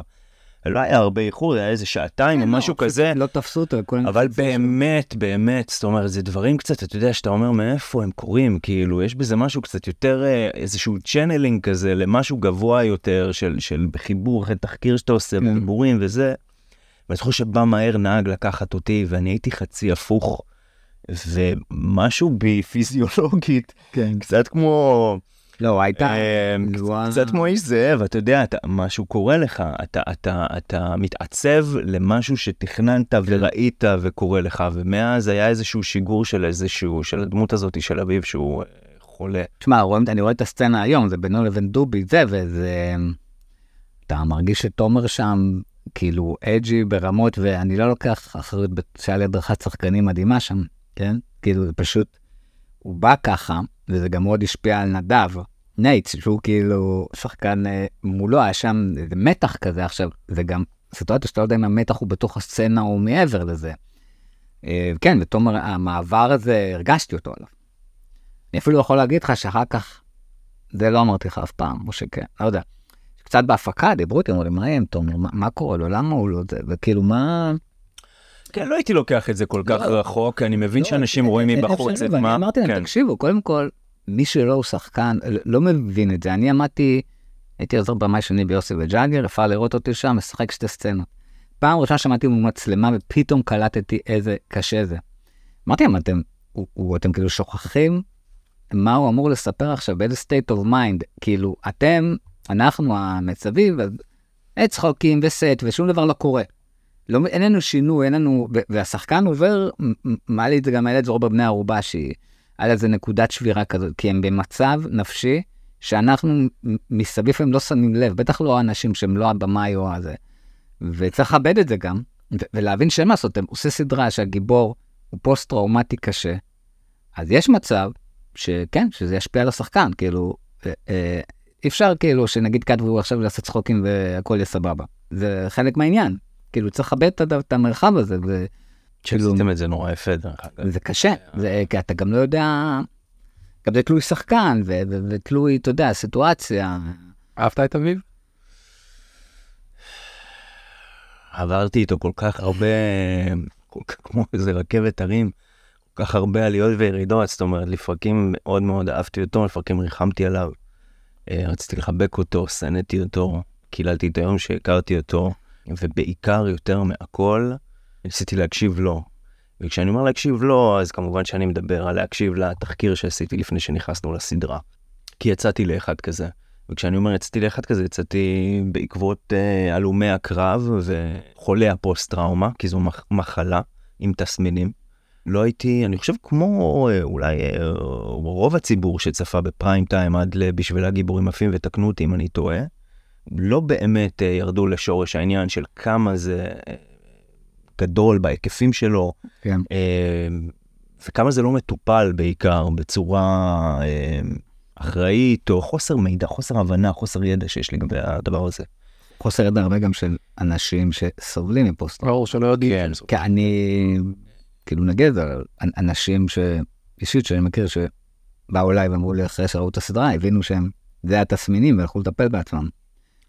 לא היה הרבה איחור, היה איזה שעתיים או כן, לא, משהו כזה, לא תפסו אותו, כולם אבל באמת, באמת, זאת אומרת, זה דברים קצת, אתה יודע, שאתה אומר מאיפה הם קורים, כאילו, יש בזה משהו קצת יותר, אה, איזשהו channeling כזה למשהו גבוה יותר, של, של בחיבור, אחרי תחקיר שאתה עושה, כן. בחיבורים וזה. ואני זוכר שבא מהר נהג לקחת אותי, ואני הייתי חצי הפוך, ומשהו בי פיזיולוגית, כן. קצת כמו... לא, הייתה... אה, וואו. קצת כמו איש זאב, אתה יודע, אתה, משהו קורה לך, אתה, אתה, אתה מתעצב למשהו שתכננת וראית וקורה לך, ומאז היה איזשהו שיגור של איזשהו, של הדמות הזאת של אביב שהוא אה, חולה. תשמע, אני רואה את הסצנה היום, זה בינו לבין דובי, זה, וזה... אתה מרגיש שתומר שם, כאילו, edgy ברמות, ואני לא לוקח אחריות, שהיה לי הדרכת שחקנים מדהימה שם, כן? כאילו, זה פשוט, הוא בא ככה, וזה גם מאוד השפיע על נדב, נייט, שהוא כאילו שחקן אה, מולו, היה שם איזה מתח כזה עכשיו, זה גם סיטואציה שאתה לא יודע אם המתח הוא בתוך הסצנה או מעבר לזה. אה, כן, ותומר, המעבר הזה, הרגשתי אותו עליו. אני אפילו יכול להגיד לך שאחר כך, זה לא אמרתי לך אף פעם, או שכן, לא יודע. קצת בהפקה דיברו איתי, אמרו לי, מה עם תומר, מה, מה קורה לו, למה הוא לא זה, וכאילו, מה... כן, לא הייתי לוקח את זה כל כך לא. רחוק, אני מבין לא, שאנשים רואים אה, מבחוץ אפשרי, את מה... אמרתי להם, כן. תקשיבו, קודם כל, מי שלא הוא שחקן, לא מבין את זה. אני עמדתי, הייתי עוזר במאי שני ביוסי וג'אגר, אפשר לראות אותי שם, משחק שתי סצנות. פעם ראשונה שמעתי מול מצלמה ופתאום קלטתי איזה קשה זה. אמרתי להם, אתם, אתם כאילו שוכחים מה הוא אמור לספר עכשיו, באיזה state of mind. כאילו, אתם, אנחנו המצבים, צחוקים וסט ושום דבר לא קורה. לא, אין לנו שינוי, אין לנו, והשחקן עובר, מעלה את זה גם הילד זרוע בבני ערובה, שהיא, לה איזה נקודת שבירה כזאת, כי הם במצב נפשי שאנחנו מסביב הם לא שמים לב, בטח לא האנשים שהם לא הבמאי או הזה. וצריך לכבד את זה גם, ולהבין שאין מה לעשות, הם עושה סדרה שהגיבור הוא פוסט-טראומטי קשה, אז יש מצב שכן, שזה ישפיע על השחקן, כאילו, אה, אי אפשר כאילו שנגיד כתבו עכשיו לעשות צחוקים והכל יהיה סבבה. זה חלק מהעניין. כאילו צריך לכבד את, המרחב הזה, ו- שעשיתם את זה נורא יפה, דרך אגב. זה קשה, זה, כי אתה גם לא יודע, גם זה תלוי שחקן, ו- ו- ותלוי, אתה יודע, סיטואציה. אהבת את אביב? עברתי איתו כל כך הרבה, כל כך כמו איזה רכבת הרים, כל כך הרבה עליות וירידות, זאת אומרת, לפרקים מאוד מאוד אהבתי אותו, לפרקים ריחמתי עליו. אה, רציתי לחבק אותו, שנאתי אותו, קיללתי את היום שהכרתי אותו, ובעיקר, יותר מהכל, ניסיתי להקשיב לו. וכשאני אומר להקשיב לו, אז כמובן שאני מדבר על להקשיב לתחקיר שעשיתי לפני שנכנסנו לסדרה. כי יצאתי לאחד כזה. וכשאני אומר יצאתי לאחד כזה, יצאתי בעקבות אה, הלומי הקרב וחולי הפוסט-טראומה, כי זו מח- מחלה עם תסמינים. לא הייתי, אני חושב כמו אה, אולי אה, רוב הציבור שצפה בפריים טיים עד לבשבילה גיבורים עפים, ותקנו אותי אם אני טועה, לא באמת אה, ירדו לשורש העניין של כמה זה אה, גדול בהיקפים שלו, כן. אה, וכמה זה לא מטופל בעיקר בצורה אחראית, או חוסר מידע, חוסר הבנה, חוסר ידע שיש לגבי הדבר הזה. חוסר ידע הרבה גם של אנשים שסובלים מפוסט ברור שלא יודעים. כן. כי אני, כאילו נגיד, אנשים ש... אישית שאני מכיר שבאו אליי ואמרו לי אחרי שראו את הסדרה, הבינו שהם, זה התסמינים והלכו לטפל בעצמם.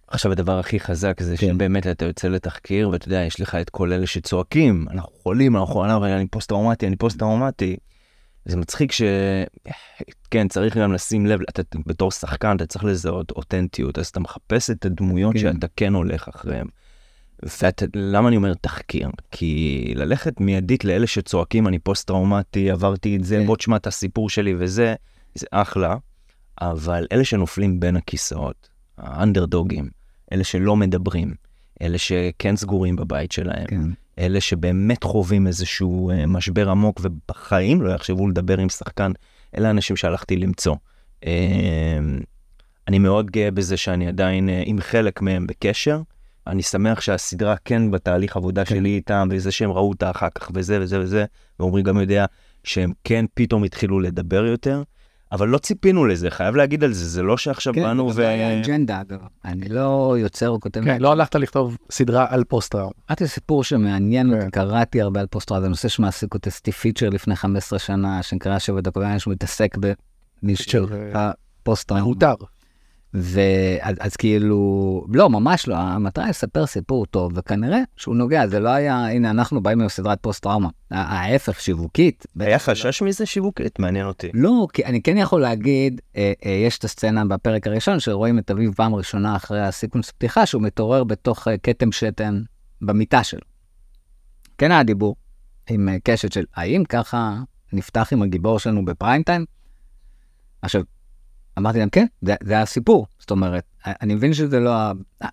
עכשיו הדבר הכי חזק זה כן. שבאמת אתה יוצא לתחקיר ואתה יודע יש לך את כל אלה שצועקים אנחנו חולים אנחנו חולים אני פוסט טראומטי אני פוסט טראומטי. זה מצחיק ש... כן צריך גם לשים לב אתה בתור שחקן אתה צריך לזהות אותנטיות אז אתה מחפש את הדמויות כן. שאתה כן הולך אחריהם. ולמה אני אומר תחקיר? כי ללכת מיידית לאלה שצועקים אני פוסט טראומטי עברתי את זה כן. בוא תשמע את הסיפור שלי וזה זה אחלה. אבל אלה שנופלים בין הכיסאות האנדרדוגים אלה שלא מדברים, אלה שכן סגורים בבית שלהם, כן. אלה שבאמת חווים איזשהו אה, משבר עמוק ובחיים לא יחשבו לדבר עם שחקן, אלה האנשים שהלכתי למצוא. אה, אני מאוד גאה בזה שאני עדיין אה, עם חלק מהם בקשר. אני שמח שהסדרה כן בתהליך עבודה כן. שלי איתם, וזה שהם ראו אותה אחר כך וזה וזה וזה, ועומרי גם יודע שהם כן פתאום התחילו לדבר יותר, אבל לא ציפינו לזה, חייב להגיד על זה, זה לא שעכשיו כן, באנו זה ו... גם לא היה אג'נדה, אגב. אני לא יוצר או כותב. כן, לא הלכת לכתוב סדרה על פוסט-טראומה. קראתי סיפור שמעניין אותי, כן. קראתי הרבה על פוסט-טראומה, זה נושא שמעסיק אותי, סטיב פיצ'ר לפני 15 שנה, שנקרא שבע דקות, היה שהוא מתעסק במישהו פיצ'ר, שנקרא פוסט-טראומה. מותר. ואז אז כאילו, לא, ממש לא, המטרה היא לספר סיפור טוב, וכנראה שהוא נוגע, זה לא היה, הנה, אנחנו באים עם סדרת פוסט-טראומה. ההפך, שיווקית. היה בטח לא. חשש מזה שיווקית? מעניין אותי. לא, כי אני כן יכול להגיד, אה, אה, יש את הסצנה בפרק הראשון, שרואים את אביו פעם ראשונה אחרי הסיקוונס פתיחה, שהוא מתעורר בתוך אה, כתם שתן במיטה שלו. כן היה דיבור עם אה, קשת של, האם ככה נפתח עם הגיבור שלנו בפריים טיים? עכשיו, אמרתי להם, כן, זה, זה הסיפור. זאת אומרת, אני מבין שזה לא,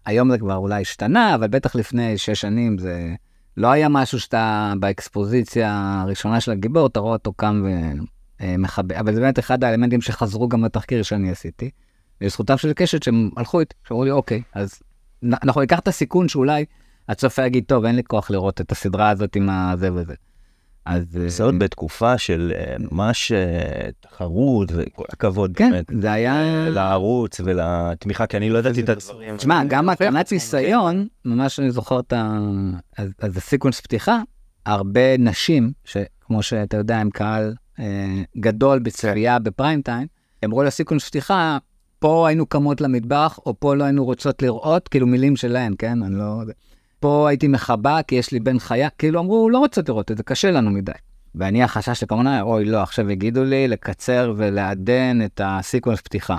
היום זה כבר אולי השתנה, אבל בטח לפני שש שנים זה לא היה משהו שאתה באקספוזיציה הראשונה של הגיבור, אתה רואה אותו קם ומכבה, אבל זה באמת אחד האלמנטים שחזרו גם לתחקיר שאני עשיתי. לזכותם של קשת שהם הלכו איתי, שאמרו לי, אוקיי, אז אנחנו ניקח את הסיכון שאולי הצופה יגיד, טוב, אין לי כוח לראות את הסדרה הזאת עם הזה וזה. אז... אה, זה עוד בתקופה של אה, ממש אה, תחרות וכל הכבוד כן, באמת. זה היה... לערוץ ולתמיכה, כי אני לא ידעתי את הדברים. תשמע, גם הקרנת ניסיון, ממש אני זוכר את ה... אז אז הסיקוונס פתיחה, הרבה נשים, שכמו שאתה יודע, הם קהל אה, גדול בצפייה בפריים טיים, אמרו ל sequence פתיחה, פה היינו קמות למטבח, או פה לא היינו רוצות לראות, כאילו מילים שלהן, כן? אני לא... פה הייתי מכבה כי יש לי בן חייל, כאילו אמרו, לא רוצה לראות את זה, קשה לנו מדי. ואני החשש לכמובן, אוי לא, עכשיו יגידו לי לקצר ולעדן את ה sequence פתיחה.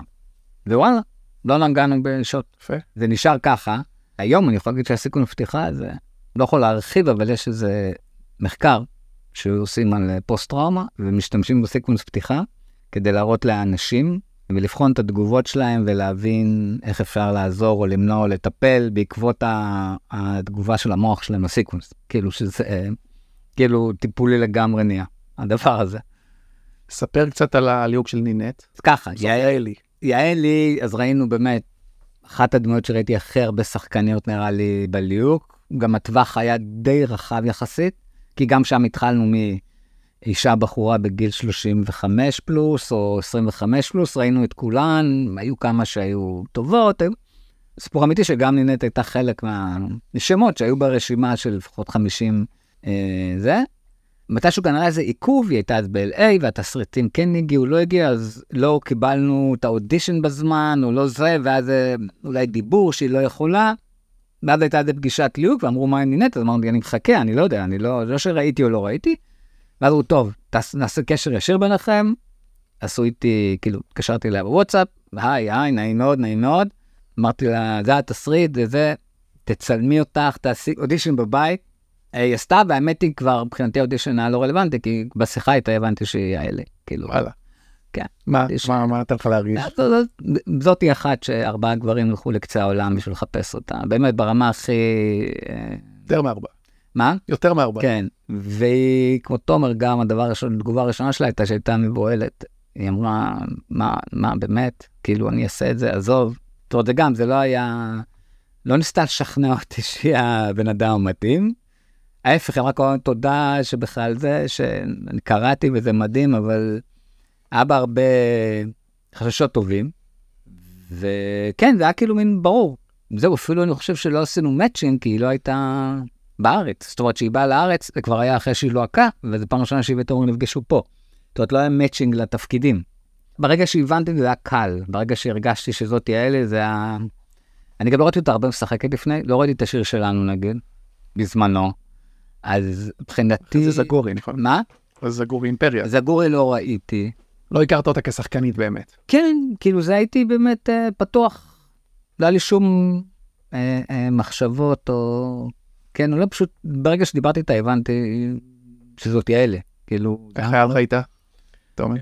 ווואלה, לא נגענו בשעות. יפה. זה נשאר ככה. היום אני יכול להגיד שה sequence פתיחה זה, לא יכול להרחיב, אבל יש איזה מחקר שעושים על פוסט טראומה ומשתמשים ב sequence פתיחה כדי להראות לאנשים ולבחון את התגובות שלהם ולהבין איך אפשר לעזור או למנוע או לטפל בעקבות התגובה של המוח שלהם ל sequence. כאילו שזה, כאילו טיפולי לגמרי נהיה, הדבר הזה. ספר קצת על הליהוק של נינט. אז ככה, יעל יעל, לי. יעלי, אז ראינו באמת, אחת הדמויות שראיתי הכי הרבה שחקניות נראה לי בליהוק, גם הטווח היה די רחב יחסית, כי גם שם התחלנו מאישה בחורה בגיל 35 פלוס או 25 פלוס, ראינו את כולן, היו כמה שהיו טובות. סיפור אמיתי שגם נינט הייתה חלק מהשמות שהיו ברשימה של לפחות 50 אה, זה. מתישהו כנראה איזה עיכוב, היא הייתה אז ב-LA והתסריטים כן הגיעו, לא הגיעו, אז לא קיבלנו את האודישן בזמן, או לא זה, ואז אה, אולי דיבור שהיא לא יכולה. ואז הייתה איזה פגישת ליהוק, ואמרו מה עם נינט, אז אמרתי, אני מחכה, אני לא יודע, אני לא, לא שראיתי או לא ראיתי. ואז אמרו, טוב, תעש, נעשה קשר ישיר ביניכם. עשו איתי, כאילו, התקשרתי אליה בוואטסאפ, היי, היי, נעים מאוד, נעים מאוד. אמרתי לה, זה התסריט, זה זה, תצלמי אותך, תעשי אודישן בבית. אה, היא עשתה, והאמת היא כבר, מבחינתי האודישן היה לא רלוונטי, כי בשיחה איתה הבנתי שהיא האלה, כאילו. וואלה. כן. מה, יש- מה, מה אתה לך להרגיש? זאת- זאת- זאתי אחת שארבעה גברים הלכו לקצה העולם בשביל לחפש אותה, באמת ברמה הכי... אה, יותר מארבע. מה? יותר מארבע. כן, והיא, כמו תומר, גם הדבר הראשון, התגובה הראשונה שלה הייתה שהייתה מבוהלת. היא אמרה, מה, מה, באמת? כאילו, אני אעשה את זה, עזוב. זאת אומרת, זה גם, זה לא היה... לא ניסתה לשכנע אותי שהיא הבן אדם המתאים. ההפך, היא אמרה כל הזמן תודה שבכלל זה, שאני קראתי וזה מדהים, אבל היה בה הרבה חששות טובים. וכן, זה היה כאילו מין ברור. זהו, אפילו אני חושב שלא עשינו מאצ'ינג, כי היא לא הייתה בארץ. זאת אומרת, שהיא באה לארץ, זה כבר היה אחרי שהיא לוהקה, וזו פעם ראשונה שהיא ותומר נפגשו פה. זאת אומרת, לא היה מאצ'ינג לתפקידים. ברגע שהבנתי זה היה קל, ברגע שהרגשתי שזאת יעלי, זה היה... אני גם לא ראיתי אותה הרבה משחקת לפני, לא ראיתי את השיר שלנו נגיד, בזמנו. אז מבחינתי... זה זגורי, נכון? מה? זה זגורי אימפריה. זגורי לא ראיתי. לא הכרת אותה כשחקנית באמת. כן, כאילו זה הייתי באמת אה, פתוח. לא היה לי שום אה, אה, מחשבות או... כן, או לא פשוט, ברגע שדיברתי איתה הבנתי שזאת יעלה. כאילו... איך היה לך איתה? תומר?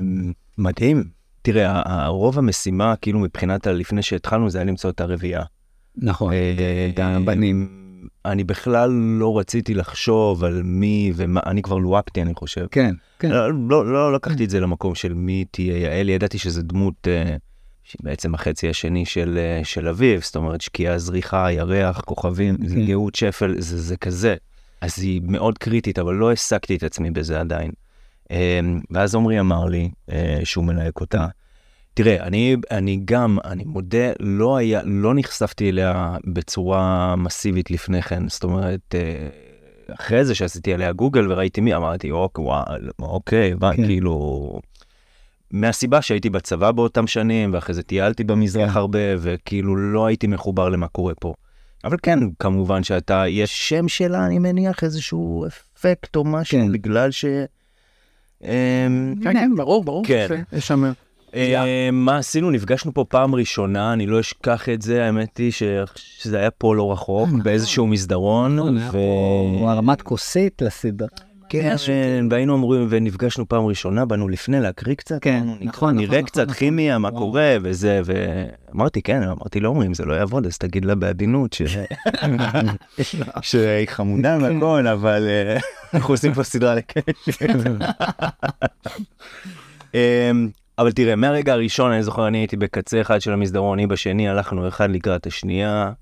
אמ, מדהים. תראה, רוב המשימה, כאילו מבחינת ה- לפני שהתחלנו, זה היה למצוא את הרביעייה. נכון, אה, את הבנים. אני בכלל לא רציתי לחשוב על מי ומה, אני כבר לוהקתי, אני חושב. כן, כן. לא, לא, לא לקחתי את זה למקום של מי תהיה יעל, ידעתי שזו דמות אה, שהיא בעצם החצי השני של, אה, של אביב, זאת אומרת שקיעה, זריחה, ירח, כוכבים, כן. גאות שפל, זה, זה כזה. אז היא מאוד קריטית, אבל לא העסקתי את עצמי בזה עדיין. אה, ואז עמרי אמר לי אה, שהוא מלהק אותה. תראה, אני, אני גם, אני מודה, לא היה, לא נחשפתי אליה בצורה מסיבית לפני כן, זאת אומרת, אחרי זה שעשיתי עליה גוגל וראיתי מי, אמרתי, אוקיי, וואו, אוקיי, כן. כאילו... מהסיבה שהייתי בצבא באותם שנים, ואחרי זה טיילתי במזרח כן. הרבה, וכאילו לא הייתי מחובר למה קורה פה. אבל כן, כמובן שאתה, יש שם שלה, אני מניח, איזשהו אפקט או משהו, כן. בגלל ש... אמ, כן, כן, ברור, ברור. כן. יש שם... אה, מה עשינו? נפגשנו פה פעם ראשונה, אני לא אשכח את זה, האמת היא שזה היה פה לא רחוק, נכון. באיזשהו מסדרון, ו... או הרמת כוסית לסדרה. כן, והיינו אומרים, ונפגשנו פעם ראשונה, באנו לפני להקריא קצת, כן, אמרנו, נקרא, נכון, נראה נכון, קצת נכון, כימיה, מה וואו. קורה, וזה, ואמרתי, כן, אמרתי לעומרי, אם זה לא יעבוד, אז תגיד לה בעדינות שהיא חמודה והכל, אבל אה, אנחנו עושים פה סדרה לקשר. אמ, אבל תראה, מהרגע הראשון, אני זוכר, אני הייתי בקצה אחד של המסדרון, היא בשני, הלכנו אחד לקראת השנייה.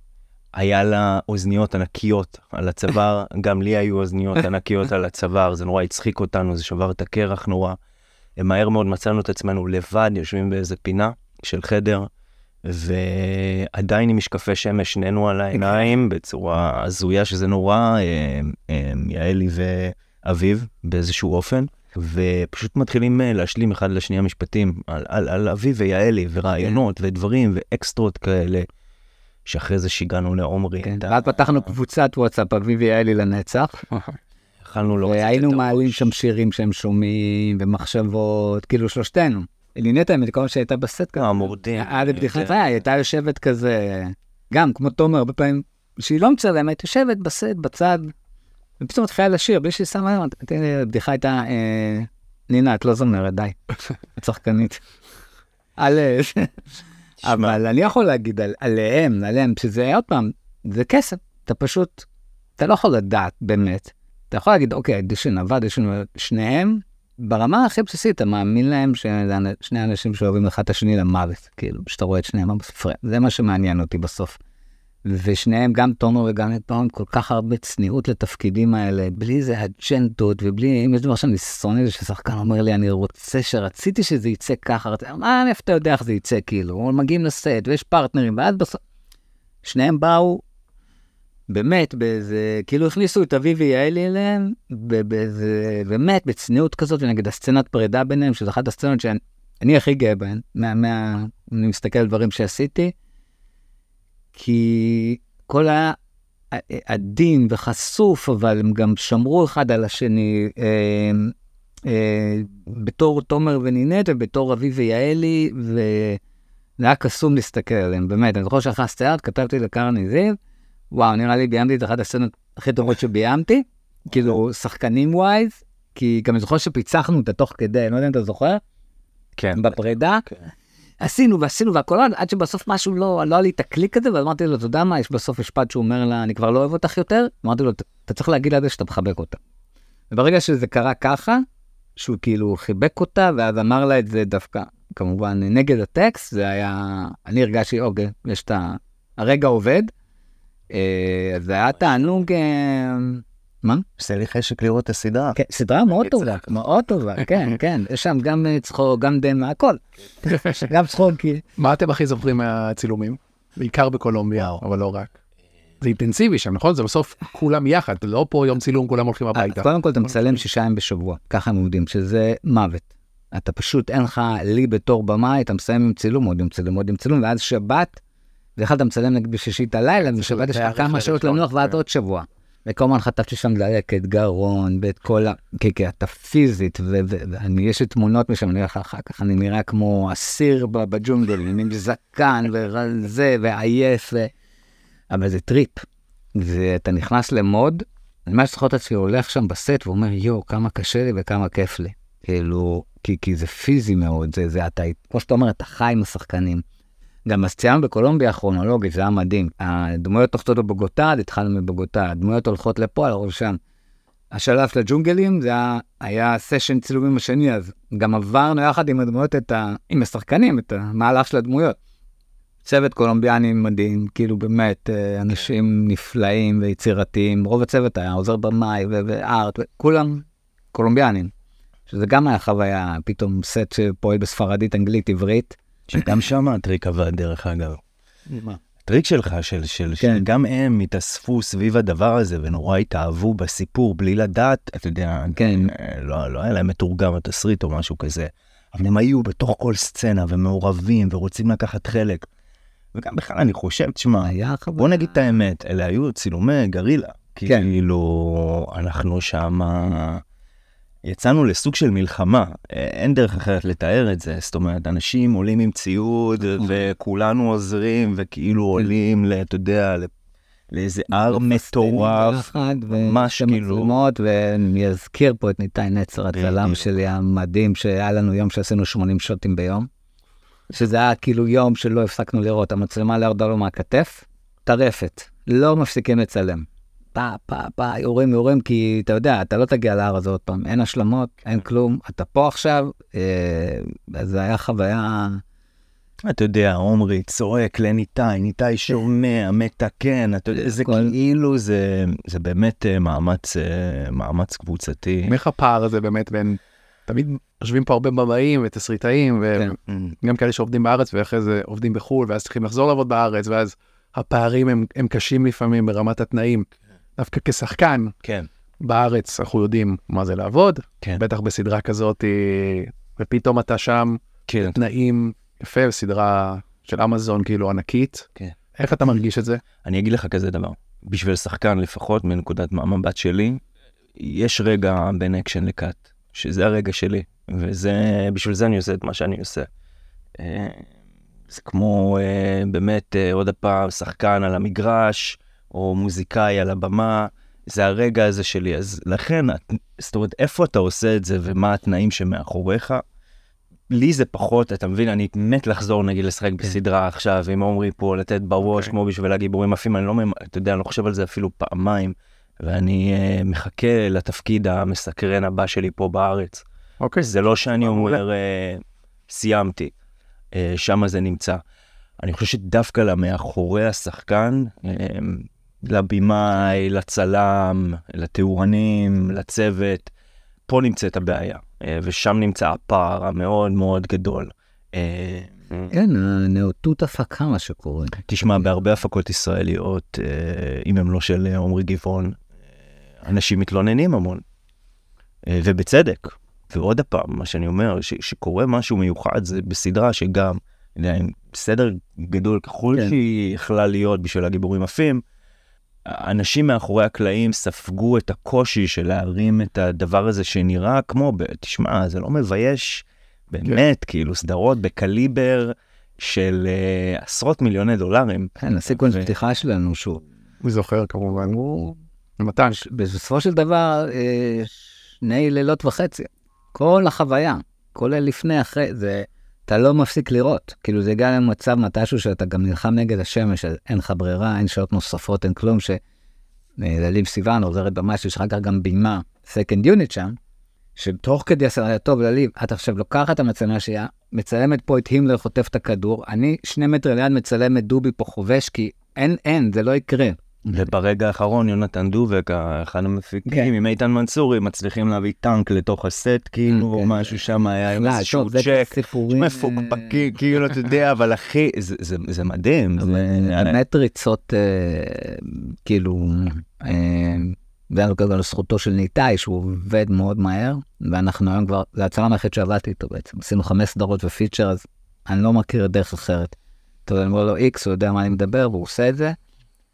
היה לה אוזניות ענקיות על הצוואר, גם לי היו אוזניות ענקיות על הצוואר, זה נורא הצחיק אותנו, זה שבר את הקרח נורא. מהר מאוד מצאנו את עצמנו לבד, יושבים באיזה פינה של חדר, ועדיין עם משקפי שמש, שנינו על העיניים, בצורה הזויה שזה נורא, אה, אה, יעלי ואביב באיזשהו אופן. ופשוט מתחילים אה, להשלים אחד לשנייה משפטים על, על, על אביב ויעלי ורעיונות ודברים ואקסטרות כאלה. שאחרי זה שיגענו לעומרי. כן, ואז פתחנו קבוצת וואטסאפ, אביבי יעלי לנצח, יכלנו להוציא את והיינו הראש. מעלים שם שירים שהם שומעים, ומחשבות, כאילו שלושתנו. אלינט האמת, כל מה שהייתה בסט כזה. אה, מורדים. היה לבדיחת חיה, היא הייתה יושבת כזה, גם כמו תומר, הרבה פעמים, שהיא לא מצלמת, יושבת בסט, בצד, ופתאום מתחילה לשיר, בלי שהיא שמה לב, הבדיחה הייתה, אה, נינה, את לא זמרת, די, את שחקנית. על... אבל אני יכול להגיד על, עליהם, עליהם, שזה עוד פעם, זה כסף, אתה פשוט, אתה לא יכול לדעת באמת. אתה יכול להגיד, אוקיי, אדישן עבד, אדישן, שניהם, ברמה הכי בסיסית, אתה מאמין להם שזה אנ- שני אנשים שאוהבים אחד את השני למוות, כאילו, שאתה רואה את שניהם זה מה שמעניין אותי בסוף. ושניהם, גם תומר וגם את פעם, כל כך הרבה צניעות לתפקידים האלה, בלי איזה אג'נדות ובלי, אם יש דבר שאני שונא זה ששחקן אומר לי, אני רוצה שרציתי שזה יצא ככה, רצ... מה, איפה אתה יודע איך זה יצא, כאילו, מגיעים לסט ויש פרטנרים, ואז בסוף, שניהם באו, באמת, באיזה, כאילו הכניסו את אביבי יעלי אליהם, באיזה, באמת, בצניעות כזאת, ונגיד הסצנת פרידה ביניהם, שזו אחת הסצנות שאני הכי גאה בהן, מה, מה, אני מסתכל על דברים שעשיתי, כי כל היה עדין וחשוף, אבל הם גם שמרו אחד על השני, אה, אה, בתור תומר ונינט ובתור אביב ויעלי, וזה היה קסום להסתכל עליהם, באמת. אני זוכר שאחרי הסצנות כתבתי לקרני זיו, וואו, נראה לי ביימתי את אחת הסצנות הכי טובות שביימתי, כאילו שחקנים ווייז, כי גם אני זוכר שפיצחנו אותה תוך כדי, אני לא יודע אם אתה זוכר, כן. בפרידה. כן. עשינו ועשינו והכל עד- שבסוף משהו לא, לא היה לי את הקליק הזה, ואמרתי לו, אתה יודע מה, יש בסוף משפט שהוא אומר לה, אני כבר לא אוהב אותך יותר, אמרתי לו, "אתה- צריך להגיד לה שאתה מחבק אותה. וברגע שזה קרה ככה, שהוא כאילו חיבק אותה, ואז אמר לה את זה דווקא, כמובן, נגד הטקסט, זה היה, אני הרגשתי, אוקיי, יש את. הרגע עובד. אה, אז זה היה תענוג, אה, מה? עושה לי חשק לראות את הסדרה. כן, סדרה מאוד טובה. מאוד טובה, כן, כן, יש שם גם אה, צחוק, גם דמה, הכל. גם צחוק, כי- מה אתם הכי זוכרים מהצילומים? בעיקר בקולומביה, אבל לא רק. זה אינטנסיבי שם, נכון? זה בסוף כולם יחד, לא פה יום צילום, כולם הולכים אז הביתה. קודם כל אתה מצלם שישה ימים בשבוע, ככה הם עובדים, שזה מוות. אתה פשוט, אין לך, לי בתור במאי, אתה מסיים עם צילום, עוד יום צילום, עוד יום צילום, ואז שבת, ואחד אתה מצלם נגיד בשישית הלילה, ושבת יש לך כמה שעות לראשון, לנוח ואז כן. עוד שבוע. וכמובן חטפתי שם דלקת, גרון, ואת כל ה... כי כי אתה פיזית, ואני, יש לי תמונות משם, אני אומר לך אחר כך, אני נראה כמו אסיר בג'ונגל, עם זקן וזה, ועייף, ו... אבל זה טריפ. ואתה נכנס למוד, אני ממש זוכר את עצמי הולך שם בסט ואומר, יואו, כמה קשה לי וכמה כיף לי. כאילו, כי, כי זה פיזי מאוד, זה, זה אתה, כמו שאתה אומר, אתה חי עם השחקנים. גם צילמנו בקולומביה כרונולוגית, זה היה מדהים. הדמויות נוחתות בבוגוטה, התחלנו מבוגוטה, הדמויות הולכות לפה, על הראש שם. השלב של הג'ונגלים, זה היה, היה סשן צילומים השני, אז גם עברנו יחד עם הדמויות, את ה, עם השחקנים, את המהלך של הדמויות. צוות קולומביאני מדהים, כאילו באמת, אה, אנשים נפלאים ויצירתיים. רוב הצוות היה עוזר במאי וארט, וכולם קולומביאנים. שזה גם היה חוויה, פתאום סט שפועל בספרדית, אנגלית, עברית. שגם שם הטריק עבד דרך אגב. הטריק שלך, של, של, כן. שגם הם התאספו סביב הדבר הזה ונורא התאהבו בסיפור בלי לדעת, אתה יודע, כן. אה, לא, לא היה להם מתורגם התסריט או משהו כזה, אבל הם היו בתוך כל סצנה ומעורבים ורוצים לקחת חלק. וגם בכלל אני חושב, תשמע. בוא נגיד את האמת, אלה היו צילומי גרילה. כן. כאילו, אנחנו שמה... יצאנו לסוג של מלחמה, אה, אין דרך אחרת לתאר את זה, זאת אומרת, אנשים עולים עם ציוד נכון. וכולנו עוזרים וכאילו עולים, ל- אתה יודע, לאיזה הר מטורף, ממש כאילו- מצלמות, ואני אזכיר פה את ניתאי נצר, הצלם. שלי המדהים, שהיה לנו יום שעשינו 80 שוטים ביום. שזה היה כאילו יום שלא הפסקנו לראות, המצלמה לא ירדה לו מהכתף, טרפת, לא מפסיקים לצלם. פה, פה, פה, יורים, יורים, כי אתה יודע, אתה לא תגיע להר הזה עוד פעם, אין השלמות, אין כלום, אתה פה עכשיו, אה, זה היה חוויה, אתה יודע, עומרי צועק לניתאי, ניתאי שומע, מתקן, אתה יודע, זה כל- כאילו, זה זה באמת אה, מאמץ אה, מאמץ קבוצתי. איך הפער הזה באמת בין, תמיד יושבים פה הרבה במאים ותסריטאים, כן. וגם כאלה שעובדים בארץ ואחרי זה עובדים בחו"ל, ואז צריכים לחזור לעבוד בארץ, ואז הפערים הם, הם קשים לפעמים ברמת התנאים. דווקא כשחקן כן. בארץ אנחנו יודעים מה זה לעבוד, כן. בטח בסדרה כזאת, ופתאום אתה שם, כן. תנאים, יפה, סדרה של אמזון כאילו ענקית. כן. איך אתה מרגיש את זה? אני אגיד לך כזה דבר, בשביל שחקן לפחות מנקודת המבט שלי, יש רגע בין אקשן ל cut, שזה הרגע שלי, וזה, בשביל זה אני עושה את מה שאני עושה. אה, זה כמו אה, באמת אה, עוד פעם שחקן על המגרש, או מוזיקאי על הבמה, זה הרגע הזה שלי. אז לכן, זאת אומרת, איפה אתה עושה את זה ומה התנאים שמאחוריך, לי זה פחות, אתה מבין, אני מת לחזור נגיד לשחק כן. בסדרה עכשיו, עם עומרי פה, לתת בראש. אוקיי. כמו בשבילה גיבורים עפים, אני לא, אתה יודע, אני לא חושב על זה אפילו פעמיים, ואני uh, מחכה לתפקיד המסקרן הבא שלי פה בארץ. אוקיי. זה לא שאני אומר, uh, סיימתי, uh, שם זה נמצא. אני חושב שדווקא למאחורי השחקן, לבמאי, לצלם, לתאורנים, לצוות, פה נמצאת הבעיה. אה, ושם נמצא הפער המאוד מאוד גדול. אה, כן, הנאותות הפקה מה שקורה. תשמע, בהרבה הפקות ישראליות, אה, אם הם לא של עמרי גבעון, אנשים מתלוננים המון, ובצדק. ועוד פעם, מה שאני אומר, ש- שקורה משהו מיוחד, זה בסדרה שגם, יודע, עם סדר גדול ככל כן. שהיא יכלה להיות בשביל הגיבורים עפים, אנשים מאחורי הקלעים ספגו את הקושי של להרים את הדבר הזה שנראה כמו, תשמע, זה לא מבייש באמת, כן. כאילו סדרות בקליבר של uh, עשרות מיליוני דולרים. כן, הסיקוונס ו... פתיחה שלנו שוב. הוא זוכר כמובן, הוא מתן. בסופו של דבר, אה, שני לילות וחצי, כל החוויה, כולל לפני, אחרי, זה... אתה לא מפסיק לראות. כאילו זה הגיע למצב מתישהו שאתה גם נלחם נגד השמש, אין לך ברירה, אין שעות נוספות, אין כלום, שלליב סיוון עוזרת ממש, יש אחר כך גם בימה, second unit שם, שתוך כדי הסרט, טוב לליב, את עכשיו לוקחת את המצלמה השנייה, מצלמת פה את הימלר חוטף את הכדור, אני שני מטר ליד מצלם את דובי פה חובש, כי אין, אין, זה לא יקרה. וברגע האחרון יונתן דובק, אחד המפיקים, כן. עם איתן מנסורי, מצליחים להביא טנק לתוך הסט, כאילו, כן. משהו שם היה עם איזשהו צ'ק, מפוקפקים, כאילו, אתה יודע, אבל אחי, זה, זה, זה מדהים. באמת ריצות, אה, כאילו, אה, זה היה כזה לזכותו של ניתאי, שהוא עובד מאוד מהר, ואנחנו היום כבר, זה הצלם היחיד שעבדתי איתו בעצם, עשינו חמש סדרות ופיצ'ר, אז אני לא מכיר דרך אחרת. אתה יודע, אני אומר לו איקס, הוא יודע מה אני מדבר, והוא עושה את זה.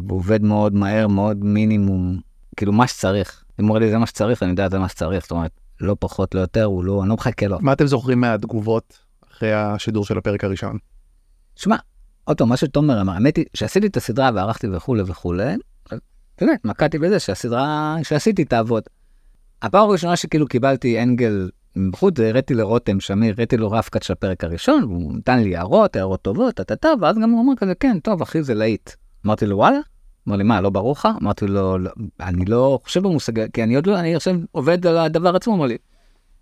והוא עובד מאוד מהר, מאוד מינימום, כאילו מה שצריך. אם הוא אומר לי זה מה שצריך, אני יודע זה מה שצריך, זאת אומרת, לא פחות, לא יותר, הוא לא, אני לא מחכה לו. מה אתם זוכרים מהתגובות אחרי השידור של הפרק הראשון? שמע, עוד פעם, מה שתומר אמר, האמת היא שעשיתי את הסדרה וערכתי וכולי וכולי, באמת, מקעתי בזה שהסדרה שעשיתי תעבוד. הפעם הראשונה שכאילו קיבלתי אנגל בחוץ, זה הראיתי לרותם שמיר, הראיתי לו קאט של הפרק הראשון, הוא נתן לי הערות, הערות טובות, טה-טה-טה, ואז גם הוא אמר כזה, כן, טוב, אחי, זה להיט. אמרתי לו, וואלה? אמר לי, מה, לא ברור לך? אמרתי לו, לא, אני לא חושב במושג, כי אני עוד לא, אני עכשיו עובד על הדבר עצמו, אמר לי,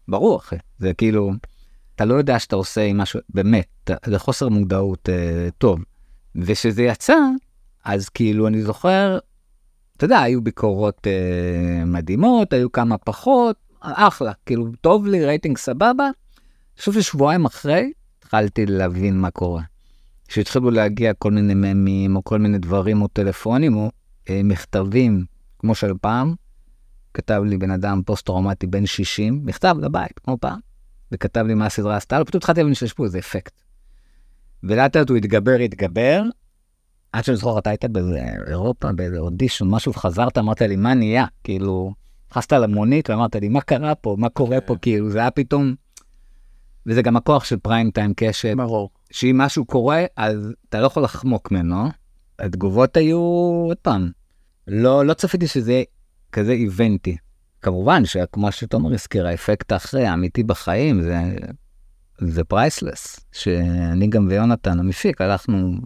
ברור, אחי, זה כאילו, אתה לא יודע שאתה עושה עם משהו, באמת, זה חוסר מודעות אה, טוב. וכשזה יצא, אז כאילו, אני זוכר, אתה יודע, היו ביקורות אה, מדהימות, היו כמה פחות, אחלה, כאילו, טוב לי, רייטינג סבבה. אני חושב ששבועיים אחרי, התחלתי להבין מה קורה. שהתחילו להגיע כל מיני ממים, או כל מיני דברים, או טלפונים, או אה, מכתבים, כמו של פעם. כתב לי בן אדם פוסט-טראומטי בן 60, מכתב לבית, כמו פעם, וכתב לי מה הסדרה עשתה לו, פתאום התחלתי להבין שיש פה איזה אפקט. ולאט לאט הוא התגבר, התגבר, עד שאני זוכר, אתה היית באיזה אירופה, באיזה אודישן, משהו, וחזרת, אמרת לי, מה נהיה? כאילו, נכנסת למונית ואמרת לי, מה קרה פה? מה קורה פה? כאילו, זה היה פתאום... וזה גם הכוח של פריים טיים קשת. ברור. שאם משהו קורה, אז אתה לא יכול לחמוק ממנו. התגובות היו, עוד פעם, לא, לא צפיתי שזה יהיה כזה איבנטי. כמובן שכמו שתומר הזכיר, האפקט האחרי, האמיתי בחיים, זה, זה priceless. שאני גם ויונתן המפיק, הלכנו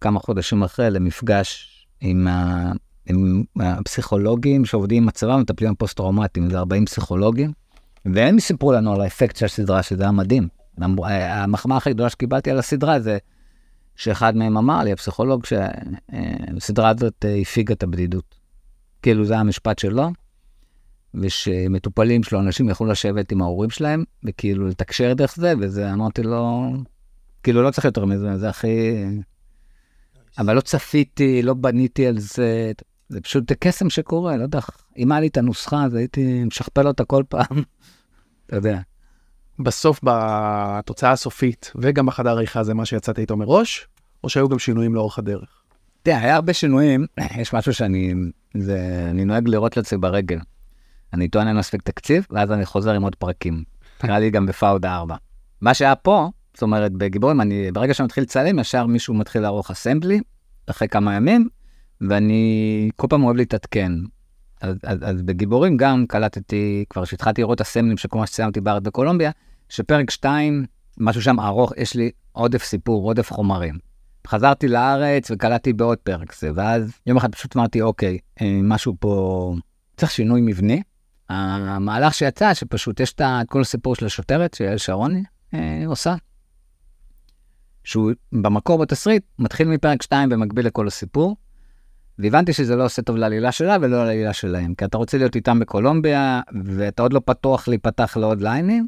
כמה חודשים אחרי למפגש עם, ה, עם הפסיכולוגים שעובדים עם הצבא ומטפלים בפוסט-טראומטיים, זה 40 פסיכולוגים, והם סיפרו לנו על האפקט של הסדרה, שזה היה מדהים. המחמאה הכי גדולה שקיבלתי על הסדרה זה שאחד מהם אמר לי, הפסיכולוג, שהסדרה הזאת אה, הפיגה את הבדידות. כאילו זה המשפט שלו, ושמטופלים שלו, אנשים יכלו לשבת עם ההורים שלהם, וכאילו לתקשר דרך זה, וזה, אמרתי לו, כאילו לא צריך יותר מזה, זה הכי... אבל לא צפיתי, לא בניתי על זה, זה פשוט קסם שקורה, לא יודע, אם היה לי את הנוסחה, אז הייתי משכפל אותה כל פעם, אתה יודע. בסוף בתוצאה הסופית וגם בחדר עריכה זה מה שיצאת איתו מראש, או שהיו גם שינויים לאורך הדרך? תראה, היה הרבה שינויים, יש משהו שאני, זה, אני נוהג לראות לעצמי ברגל. אני טוען אין מספיק תקציב, ואז אני חוזר עם עוד פרקים. נראה לי גם בפאודה 4. מה שהיה פה, זאת אומרת, בגיבורים, אני, ברגע שאני מתחיל לצלם, ישר מישהו מתחיל לערוך אסמבלי, אחרי כמה ימים, ואני כל פעם אוהב להתעדכן. אז, אז, אז בגיבורים גם קלטתי, כבר שהתחלתי לראות אסמבלים של כל מה שסיימתי בארץ בקולומביה, שפרק 2, משהו שם ארוך, יש לי עודף סיפור, עודף חומרים. חזרתי לארץ וקלטתי בעוד פרק זה, ואז יום אחד פשוט אמרתי, אוקיי, אה, משהו פה, צריך שינוי מבני. המהלך שיצא, שפשוט יש את כל הסיפור של השוטרת, שיעל שרוני אה, עושה, שהוא במקור בתסריט מתחיל מפרק 2 במקביל לכל הסיפור, והבנתי שזה לא עושה טוב לעלילה שלה ולא לעלילה שלהם, כי אתה רוצה להיות איתם בקולומביה, ואתה עוד לא פתוח להיפתח לעוד ליינים,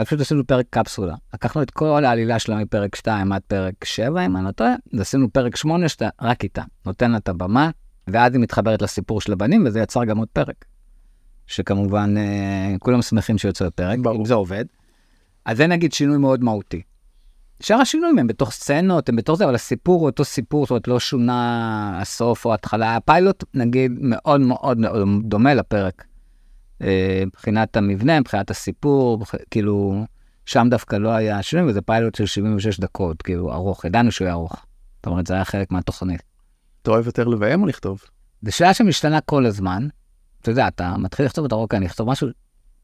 ופשוט עשינו פרק קפסולה. לקחנו את כל העלילה שלה מפרק 2 עד פרק 7, אם אני לא טועה, ועשינו פרק 8 שאתה רק איתה, נותן לה את הבמה, ואז היא מתחברת לסיפור של הבנים, וזה יצר גם עוד פרק. שכמובן, אה, כולם שמחים שיוצא פרק, אם זה עובד. אז זה נגיד שינוי מאוד מהותי. שאר השינויים הם בתוך סצנות, הם בתוך זה, אבל הסיפור הוא אותו סיפור, זאת אומרת, לא שונה הסוף או ההתחלה. הפיילוט, נגיד, מאוד מאוד דומה לפרק. אה, מבחינת המבנה, מבחינת הסיפור, כאילו, שם דווקא לא היה שינוי, וזה פיילוט של 76 דקות, כאילו, ארוך, ידענו שהוא יהיה ארוך. זאת אומרת, זה היה חלק מהתוכנית. אתה אוהב יותר לביים או לכתוב? זו שאלה שמשתנה כל הזמן. אתה יודע, אתה מתחיל לכתוב, אתה רואה, אוקיי, אני אכתוב משהו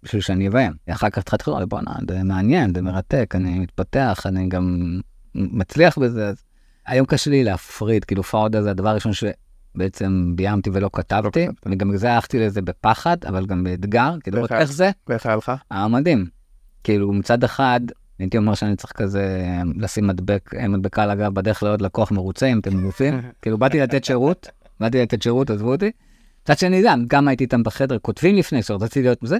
בשביל שאני אביים. אחר כך תתחיל לכתוב, בואנה, זה מעניין, זה מרתק, אני מתפתח, אני גם מצליח בזה. אז היום קשה לי להפריד, כאילו פאודה זה הדבר הראשון שבעצם ביימתי ולא כתבתי, וגם בגלל זה הלכתי לזה בפחד, אבל גם באתגר, כאילו לראות איך זה. ואיך היה לך? היה מדהים. כאילו מצד אחד, הייתי אומר שאני צריך כזה לשים מדבק, מדבקה על הגב בדרך לעוד לקוח מרוצה, אם אתם מרוצים. כאילו באתי לתת שירות, באתי לתת שירות, עזבו אותי. מצד שני, גם, גם הייתי איתם בחדר, כותבים לפני, זאת אומרת, רציתי להיות בזה,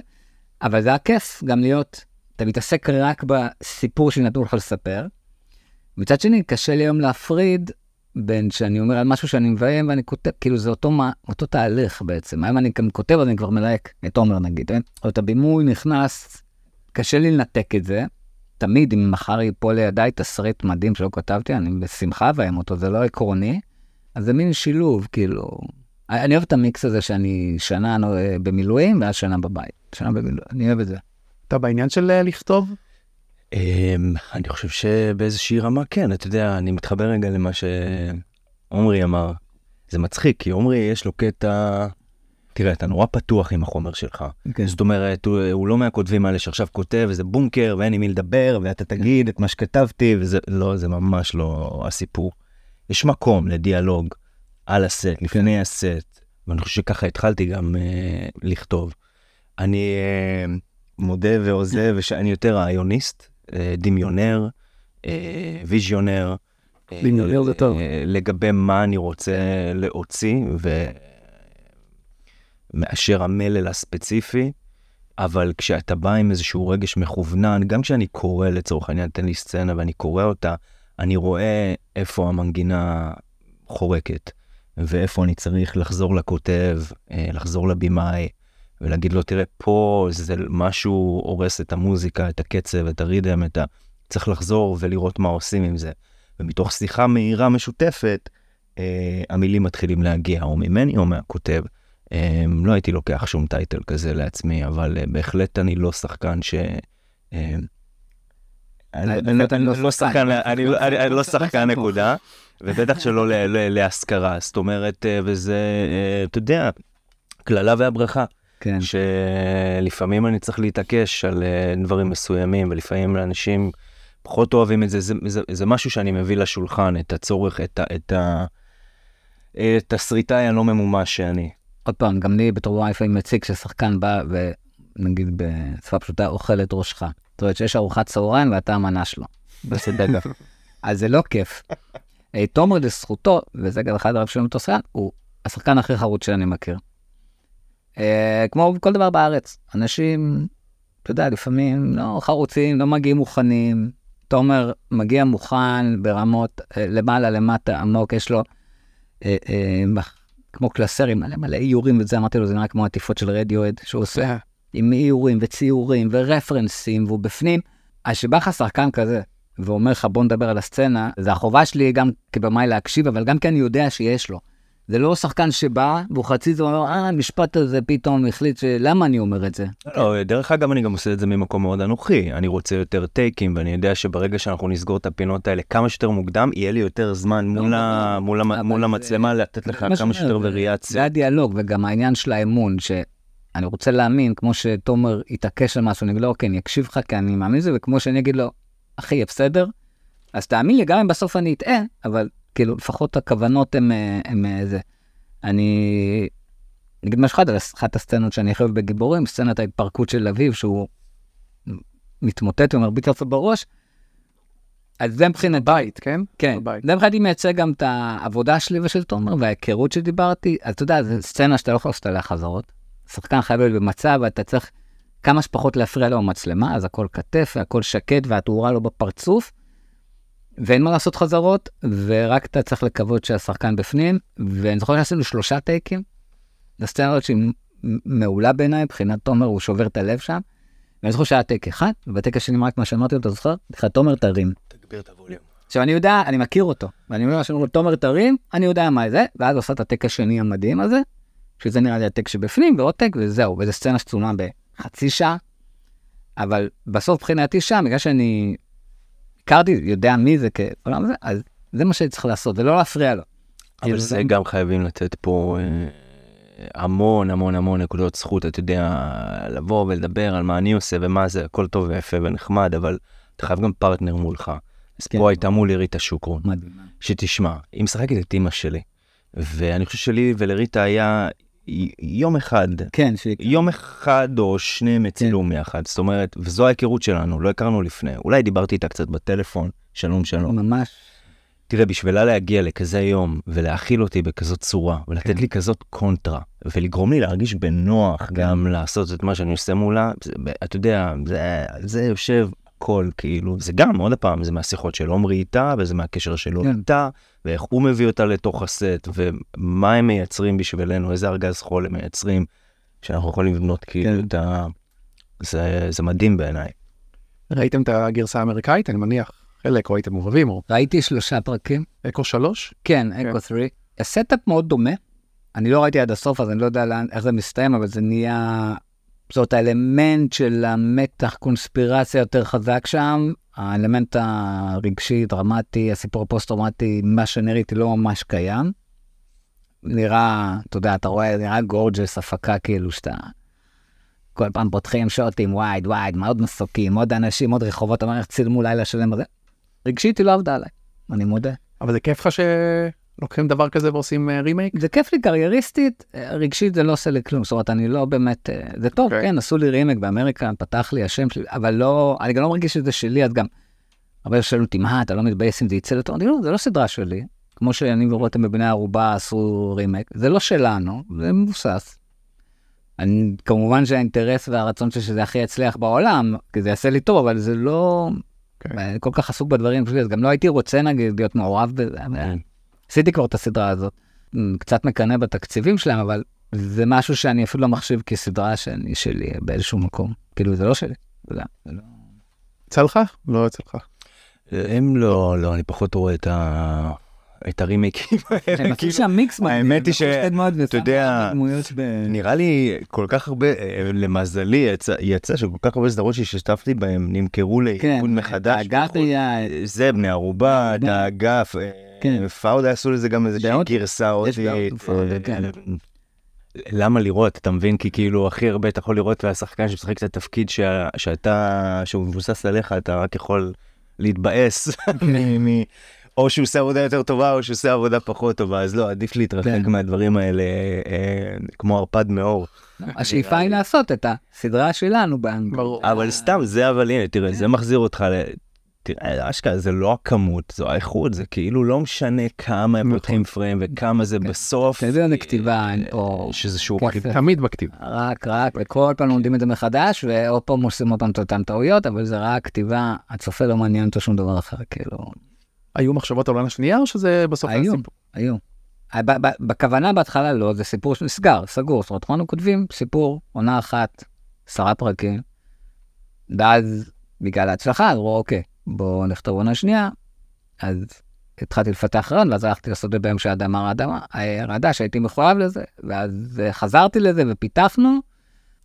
אבל זה היה כיף גם להיות, אתה מתעסק רק בסיפור שנתנו לך לספר. מצד שני, קשה לי היום להפריד בין שאני אומר על משהו שאני מביים ואני כותב, כאילו זה אותו, אותו תהליך בעצם. היום אני גם כותב, אז אני כבר מלהק את עומר נגיד, כן? או את הבימוי נכנס, קשה לי לנתק את זה. תמיד, אם מחר ייפול לידיי תסריט מדהים שלא כתבתי, אני בשמחה אביים אותו, זה לא עקרוני. אז זה מין שילוב, כאילו, אני אוהב את המיקס הזה שאני שנה אה, במילואים ואז שנה בבית. שנה במילואים, אני אוהב את זה. אתה בעניין של אה, לכתוב? אמ, אני חושב שבאיזושהי רמה כן, אתה יודע, אני מתחבר רגע למה שעומרי אמר. זה מצחיק, כי עומרי יש לו קטע... תראה, אתה נורא פתוח עם החומר שלך. כן. זאת אומרת, הוא, הוא לא מהכותבים האלה שעכשיו כותב איזה בונקר ואין עם מי לדבר, ואתה תגיד את מה שכתבתי, וזה לא, זה ממש לא הסיפור. יש מקום לדיאלוג. על הסט, לפני הסט, ואני חושב שככה התחלתי גם uh, לכתוב. אני uh, מודה ועוזב שאני יותר רעיוניסט, uh, דמיונר, uh, ויז'יונר. דמיונר זה טוב. לגבי מה אני רוצה להוציא, ומאשר המלל הספציפי. אבל כשאתה בא עם איזשהו רגש מכוונן, גם כשאני קורא לצורך העניין, תן לי סצנה ואני קורא אותה, אני רואה איפה המנגינה חורקת. ואיפה אני צריך לחזור לכותב, אה, לחזור לבמאי, ולהגיד לו, תראה, פה זה משהו הורס את המוזיקה, את הקצב, את הרידם, את ה... צריך לחזור ולראות מה עושים עם זה. ומתוך שיחה מהירה משותפת, אה, המילים מתחילים להגיע, או ממני או מהכותב. אה, לא הייתי לוקח שום טייטל כזה לעצמי, אבל אה, בהחלט אני לא שחקן ש... אה, אני לא שחקן, נקודה. ובטח שלא להשכרה, זאת אומרת, אה, וזה, אה, אתה יודע, קללה והברכה. כן. שלפעמים אני צריך להתעקש על אה, דברים מסוימים, ולפעמים לאנשים פחות אוהבים את זה. זה, זה, זה משהו שאני מביא לשולחן, את הצורך, את, את, את התסריטאי הלא ממומש שאני. עוד פעם, גם לי בתור וייפיי מציג ששחקן בא ונגיד בשפה פשוטה אוכל את ראשך. זאת אומרת שיש ארוחת צהריים ואתה המנה שלו. בסדר. אז זה לא כיף. אה, תומר לזכותו, וזה גם אחד הרב שלנו תוסרן, הוא השחקן הכי חרוץ שאני מכיר. אה, כמו כל דבר בארץ, אנשים, אתה יודע, לפעמים לא חרוצים, לא מגיעים מוכנים. תומר מגיע מוכן ברמות אה, למעלה, למטה, עמוק, יש לו כמו קלסרים, מלא מלא איורים וזה, אמרתי לו, זה נראה כמו עטיפות של רדיואד שהוא עושה, עם איורים וציורים ורפרנסים, והוא בפנים. אז שבא לך שחקן כזה, ואומר לך בוא נדבר על הסצנה, זה החובה שלי גם כבמאי להקשיב, אבל גם כי אני יודע שיש לו. זה לא שחקן שבא, והוא חצי זה אומר, אה, המשפט הזה פתאום החליט שלמה אני אומר את זה. לא, דרך אגב, אני גם עושה את זה ממקום מאוד אנוכי. אני רוצה יותר טייקים, ואני יודע שברגע שאנחנו נסגור את הפינות האלה כמה שיותר מוקדם, יהיה לי יותר זמן מול, לא, זה- המצלמה לתת לך מה כמה שיותר וריאציה. זה הדיאלוג, וגם העניין של האמון, שאני רוצה להאמין, כמו שתומר יתעקש על משהו, אני אגיד לו, אוקיי, אני אקשיב לך כי אני מאמין בזה, וכמו שאני אגיד לו, אחי, בסדר, אז תאמין לי, גם אם בסוף אני אטעה, אבל כאילו, לפחות הכוונות הן אה, אה, זה. אני נגיד משהו אחד על אחת הסצנות שאני הכי אוהב בגיבורים, סצנת ההתפרקות של אביו, שהוא מתמוטט ומרביץ לעצמו בראש. אז זה מבחינת בית, כן? כן, בבית. זה מבחינתי מייצג גם את העבודה שלי ושל תומר וההיכרות שדיברתי, אז אתה יודע, זו סצנה שאתה לא יכול לעשות עליה חזרות. שחקן חייב להיות במצב ואתה צריך כמה שפחות להפריע לו במצלמה, אז הכל כתף והכל שקט והתאורה לא בפרצוף, ואין מה לעשות חזרות, ורק אתה צריך לקוות שהשחקן בפנים, ואני זוכר שעשינו שלושה טייקים, זו סצנה הזאת שהיא מעולה בעיניי, מבחינת תומר הוא שובר את הלב שם, ואני זוכר שהיה טייק אחד, ובטייק השני רק מה שאמרתי לו, אתה זוכר? לך תומר תרים. תגביר את הווליום. עכשיו אני יודע, אני מכיר אותו, ואני אומר לו, תומר תרים, אני יודע מה זה, ואז עושה את הטק השני המדהים הזה, שזה נראה לי הטק שבפנים, ועוד טק, וזהו, וזו סצנה שצולמה בחצי שעה, אבל בסוף מבחינתי שם, בגלל שאני הכרתי, יודע מי זה כעולם הזה, אז זה מה שצריך לעשות, ולא להפריע לו. אבל כאילו, זה גם חייבים לתת פה אה, המון המון המון נקודות זכות, אתה יודע, לבוא ולדבר על מה אני עושה ומה זה, הכל טוב ויפה ונחמד, אבל אתה חייב גם פרטנר מולך. אז כן. פה הייתה מולי ריטה שוקרון, מדהים. שתשמע, היא משחקת את אימא שלי, ואני חושב שלי ולריטה היה יום אחד, כן, שהיא... יום אחד או שניהם הצילום יחד, זאת אומרת, וזו ההיכרות שלנו, לא הכרנו לפני, אולי דיברתי איתה קצת בטלפון, שלום שלום. ממש, תראה, בשבילה להגיע לכזה יום ולהכיל אותי בכזאת צורה ולתת לי כזאת קונטרה ולגרום לי להרגיש בנוח גם לעשות את מה שאני עושה מולה, זה, אתה יודע, זה, זה יושב הכל כאילו, זה גם, עוד פעם, זה מהשיחות של עומרי איתה וזה מהקשר שלו כן. איתה ואיך הוא מביא אותה לתוך הסט ומה הם מייצרים בשבילנו, איזה ארגז חול הם מייצרים, שאנחנו יכולים לבנות כאילו כן. את ה... זה, זה מדהים בעיניי. ראיתם את הגרסה האמריקאית? אני מניח, חלק, או הייתם מעורבים, או ראיתי שלושה פרקים, אקו 3? כן, אקו 3. ה setup מאוד דומה. אני לא ראיתי עד הסוף, אז אני לא יודע לאן, איך זה מסתיים, אבל זה נהיה... זאת האלמנט של המתח, קונספירציה יותר חזק שם, האלמנט הרגשי, דרמטי, הסיפור הפוסט-טראומטי, מה שאני לא ממש קיים. נראה, אתה יודע, אתה רואה, נראה gorgeous, הפקה כאילו שאתה... כל פעם פותחים שוטים, וייד, וייד, מאוד מסוקים, עוד אנשים, עוד רחובות, איך צילמו לילה שלם. רגשית היא לא עבדה עליי, אני מודה. אבל זה כיף לך שלוקחים דבר כזה ועושים אה, רימייק? זה כיף לי קרייריסטית, אה, רגשית זה לא עושה לי כלום, זאת אומרת, אני לא באמת, אה, זה טוב, אוקיי. כן, עשו לי רימייק באמריקה, פתח לי השם שלי, אבל לא, אני גם לא מרגיש שזה שלי, אז גם, הרבה שואלים אותי, מה, אתה לא מתבאס אם זה יצא לטוב? אני לא, זה לא סדרה שלי, כמו שאני ורותם בבני ערובה עשו רימק, זה לא שלנו, זה מבוסס. אני, כמובן שהאינטרס והרצון שלי שזה הכי יצליח בעולם, כי זה יעשה לי טוב, אבל זה לא, כן. אני כל כך עסוק בדברים אז גם לא הייתי רוצה נגיד להיות מעורב בזה. אבל עשיתי כבר את הסדרה הזאת. קצת מקנא בתקציבים שלהם, אבל זה משהו שאני אפילו לא מחשיב כסדרה שאני שלי באיזשהו מקום. כאילו, זה לא שלי. אתה יודע, זה לא... יצא לך? לא יצא לך. הם לא, לא, אני פחות רואה את ה... את הרימייקים הם האלה, עשו כאילו, שם מיקס מדהים. האמת היא ש- אתה יודע. נראה לי כל כך הרבה, אה, למזלי יצא, שכל כך הרבה סדרות שהשתתפתי בהן נמכרו כן, לאיגוד מחדש. האגפיה, זה בני ערובה, האגף, אה, כן. פאודה עשו לזה גם איזושהי גרסה. תקופה, אה, כן. למה לראות, אתה מבין? כי כאילו הכי הרבה אתה יכול לראות והשחקן שמשחק את התפקיד שאתה, שהוא מבוסס עליך, אתה רק יכול להתבאס, מ- או שהוא עושה עבודה יותר טובה או שהוא עושה עבודה פחות טובה, אז לא, עדיף להתרחק כן. מהדברים האלה אה, כמו ערפד מאור. השאיפה היא לעשות את הסדרה שלנו באנגלית. אבל סתם, זה אבל הנה, תראה, זה מחזיר אותך ל... תראה, אשכרה, זה לא הכמות, זו האיכות, זה כאילו לא משנה כמה הם נכון. פותחים פריים וכמה זה בסוף. אתה יודע, כתיבה, אין פה שזה שהוא. תמיד בכתיב. רק, רק, וכל פעם לומדים את זה מחדש, ועוד פעם עושים אותם את אותן טעויות, אבל זה רק כתיבה, הצופה לא מעניין אותו שום דבר אחר, כאילו, היו מחשבות על עונה שנייה או שזה בסוף היה היו. סיפור? היו. ב- ב- בכוונה בהתחלה לא, זה סיפור שנסגר, סגור, זאת אומרת, אנחנו כותבים סיפור, עונה אחת, עשרה פרקים, ואז בגלל ההצלחה, אמרו, אוקיי, בואו נכתוב עונה שנייה, אז התחלתי לפתח רעיון, ואז הלכתי לעשות את זה ביום שהאדמה רעדה, רעדה, שהייתי מחויב לזה, ואז אה, חזרתי לזה ופיתחנו,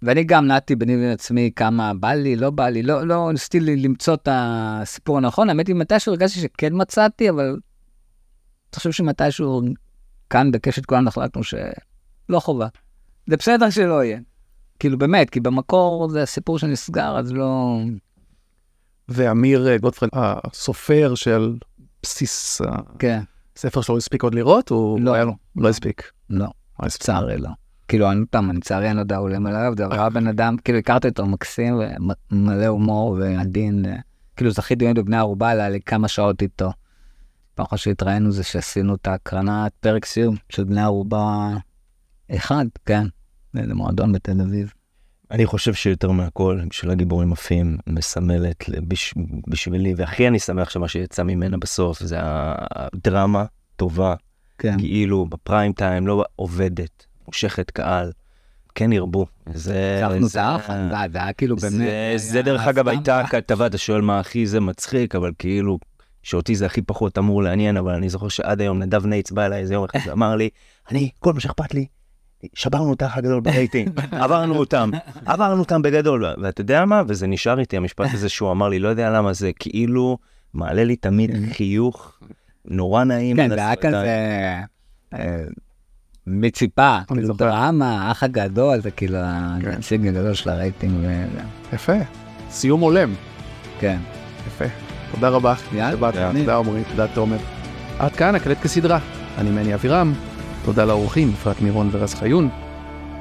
ואני גם נעתי ביני לבין עצמי כמה בא לי, לא בא לי, לא, לא ניסיתי למצוא את הסיפור הנכון, האמת היא מתישהו הרגשתי שכן מצאתי, אבל אני חושב שמתישהו כאן בקשת כולנו החלטנו שלא חובה. זה בסדר שלא יהיה. כאילו באמת, כי במקור זה הסיפור שנסגר, אז לא... ואמיר אה, גוטפרד, הסופר של בסיס כן, הספר שלו הספיק עוד לראות? הוא לא. היה לו? לא הספיק. לא, לא הספיק. לצערי לא. כאילו, אני פעם, לצערי אני לא יודע, הוא למלא עליו, זה היה בן אדם, כאילו הכרתי אותו מקסים ומלא הומור ועדין, אה, כאילו זכיתי להיות בבני ערובה, היה לי כמה שעות איתו. פעם אחת שהתראינו זה שעשינו את ההקרנת פרק סיום של בני ערובה אחד, כן, זה מועדון בתל אביב. אני חושב שיותר מהכל, של הגיבורים עפים, מסמלת בש, בשבילי, והכי אני שמח שמה שיצא ממנה בסוף זה הדרמה טובה, כן, כאילו בפריים טיים, לא עובדת, מושכת קהל, כן ירבו. זה... זה- היה כאילו באמת... זה, דרך אגב הייתה. כתבה, אתה שואל מה הכי זה מצחיק, אבל כאילו, שאותי זה הכי פחות אמור לעניין, אבל אני זוכר שעד היום נדב נייץ בא אליי איזה יום אחד ואמר לי, אני, כל מה שאכפת לי, שברנו את האח הגדול ברייטינג, עברנו אותם, עברנו אותם בגדול, ואתה יודע מה? וזה נשאר איתי, המשפט הזה שהוא אמר לי, לא יודע למה זה כאילו מעלה לי תמיד חיוך נורא נעים. כן, זה היה. כזה... מי ציפה, אני כאילו. דרמה, האח הגדול, זה כאילו כן. הנציג הגדול של הרייטינג. יפה. סיום הולם. כן. יפה. תודה רבה. תודה עמרי, תודה תומר. עד כאן הקלט כסדרה. אני מני אבירם. תודה לאורחים אפרת מירון ורז חיון,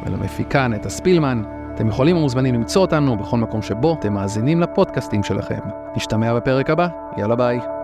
ולמפיקה נטע ספילמן. אתם יכולים ומוזמנים למצוא אותנו בכל מקום שבו אתם מאזינים לפודקאסטים שלכם. נשתמע בפרק הבא, יאללה ביי.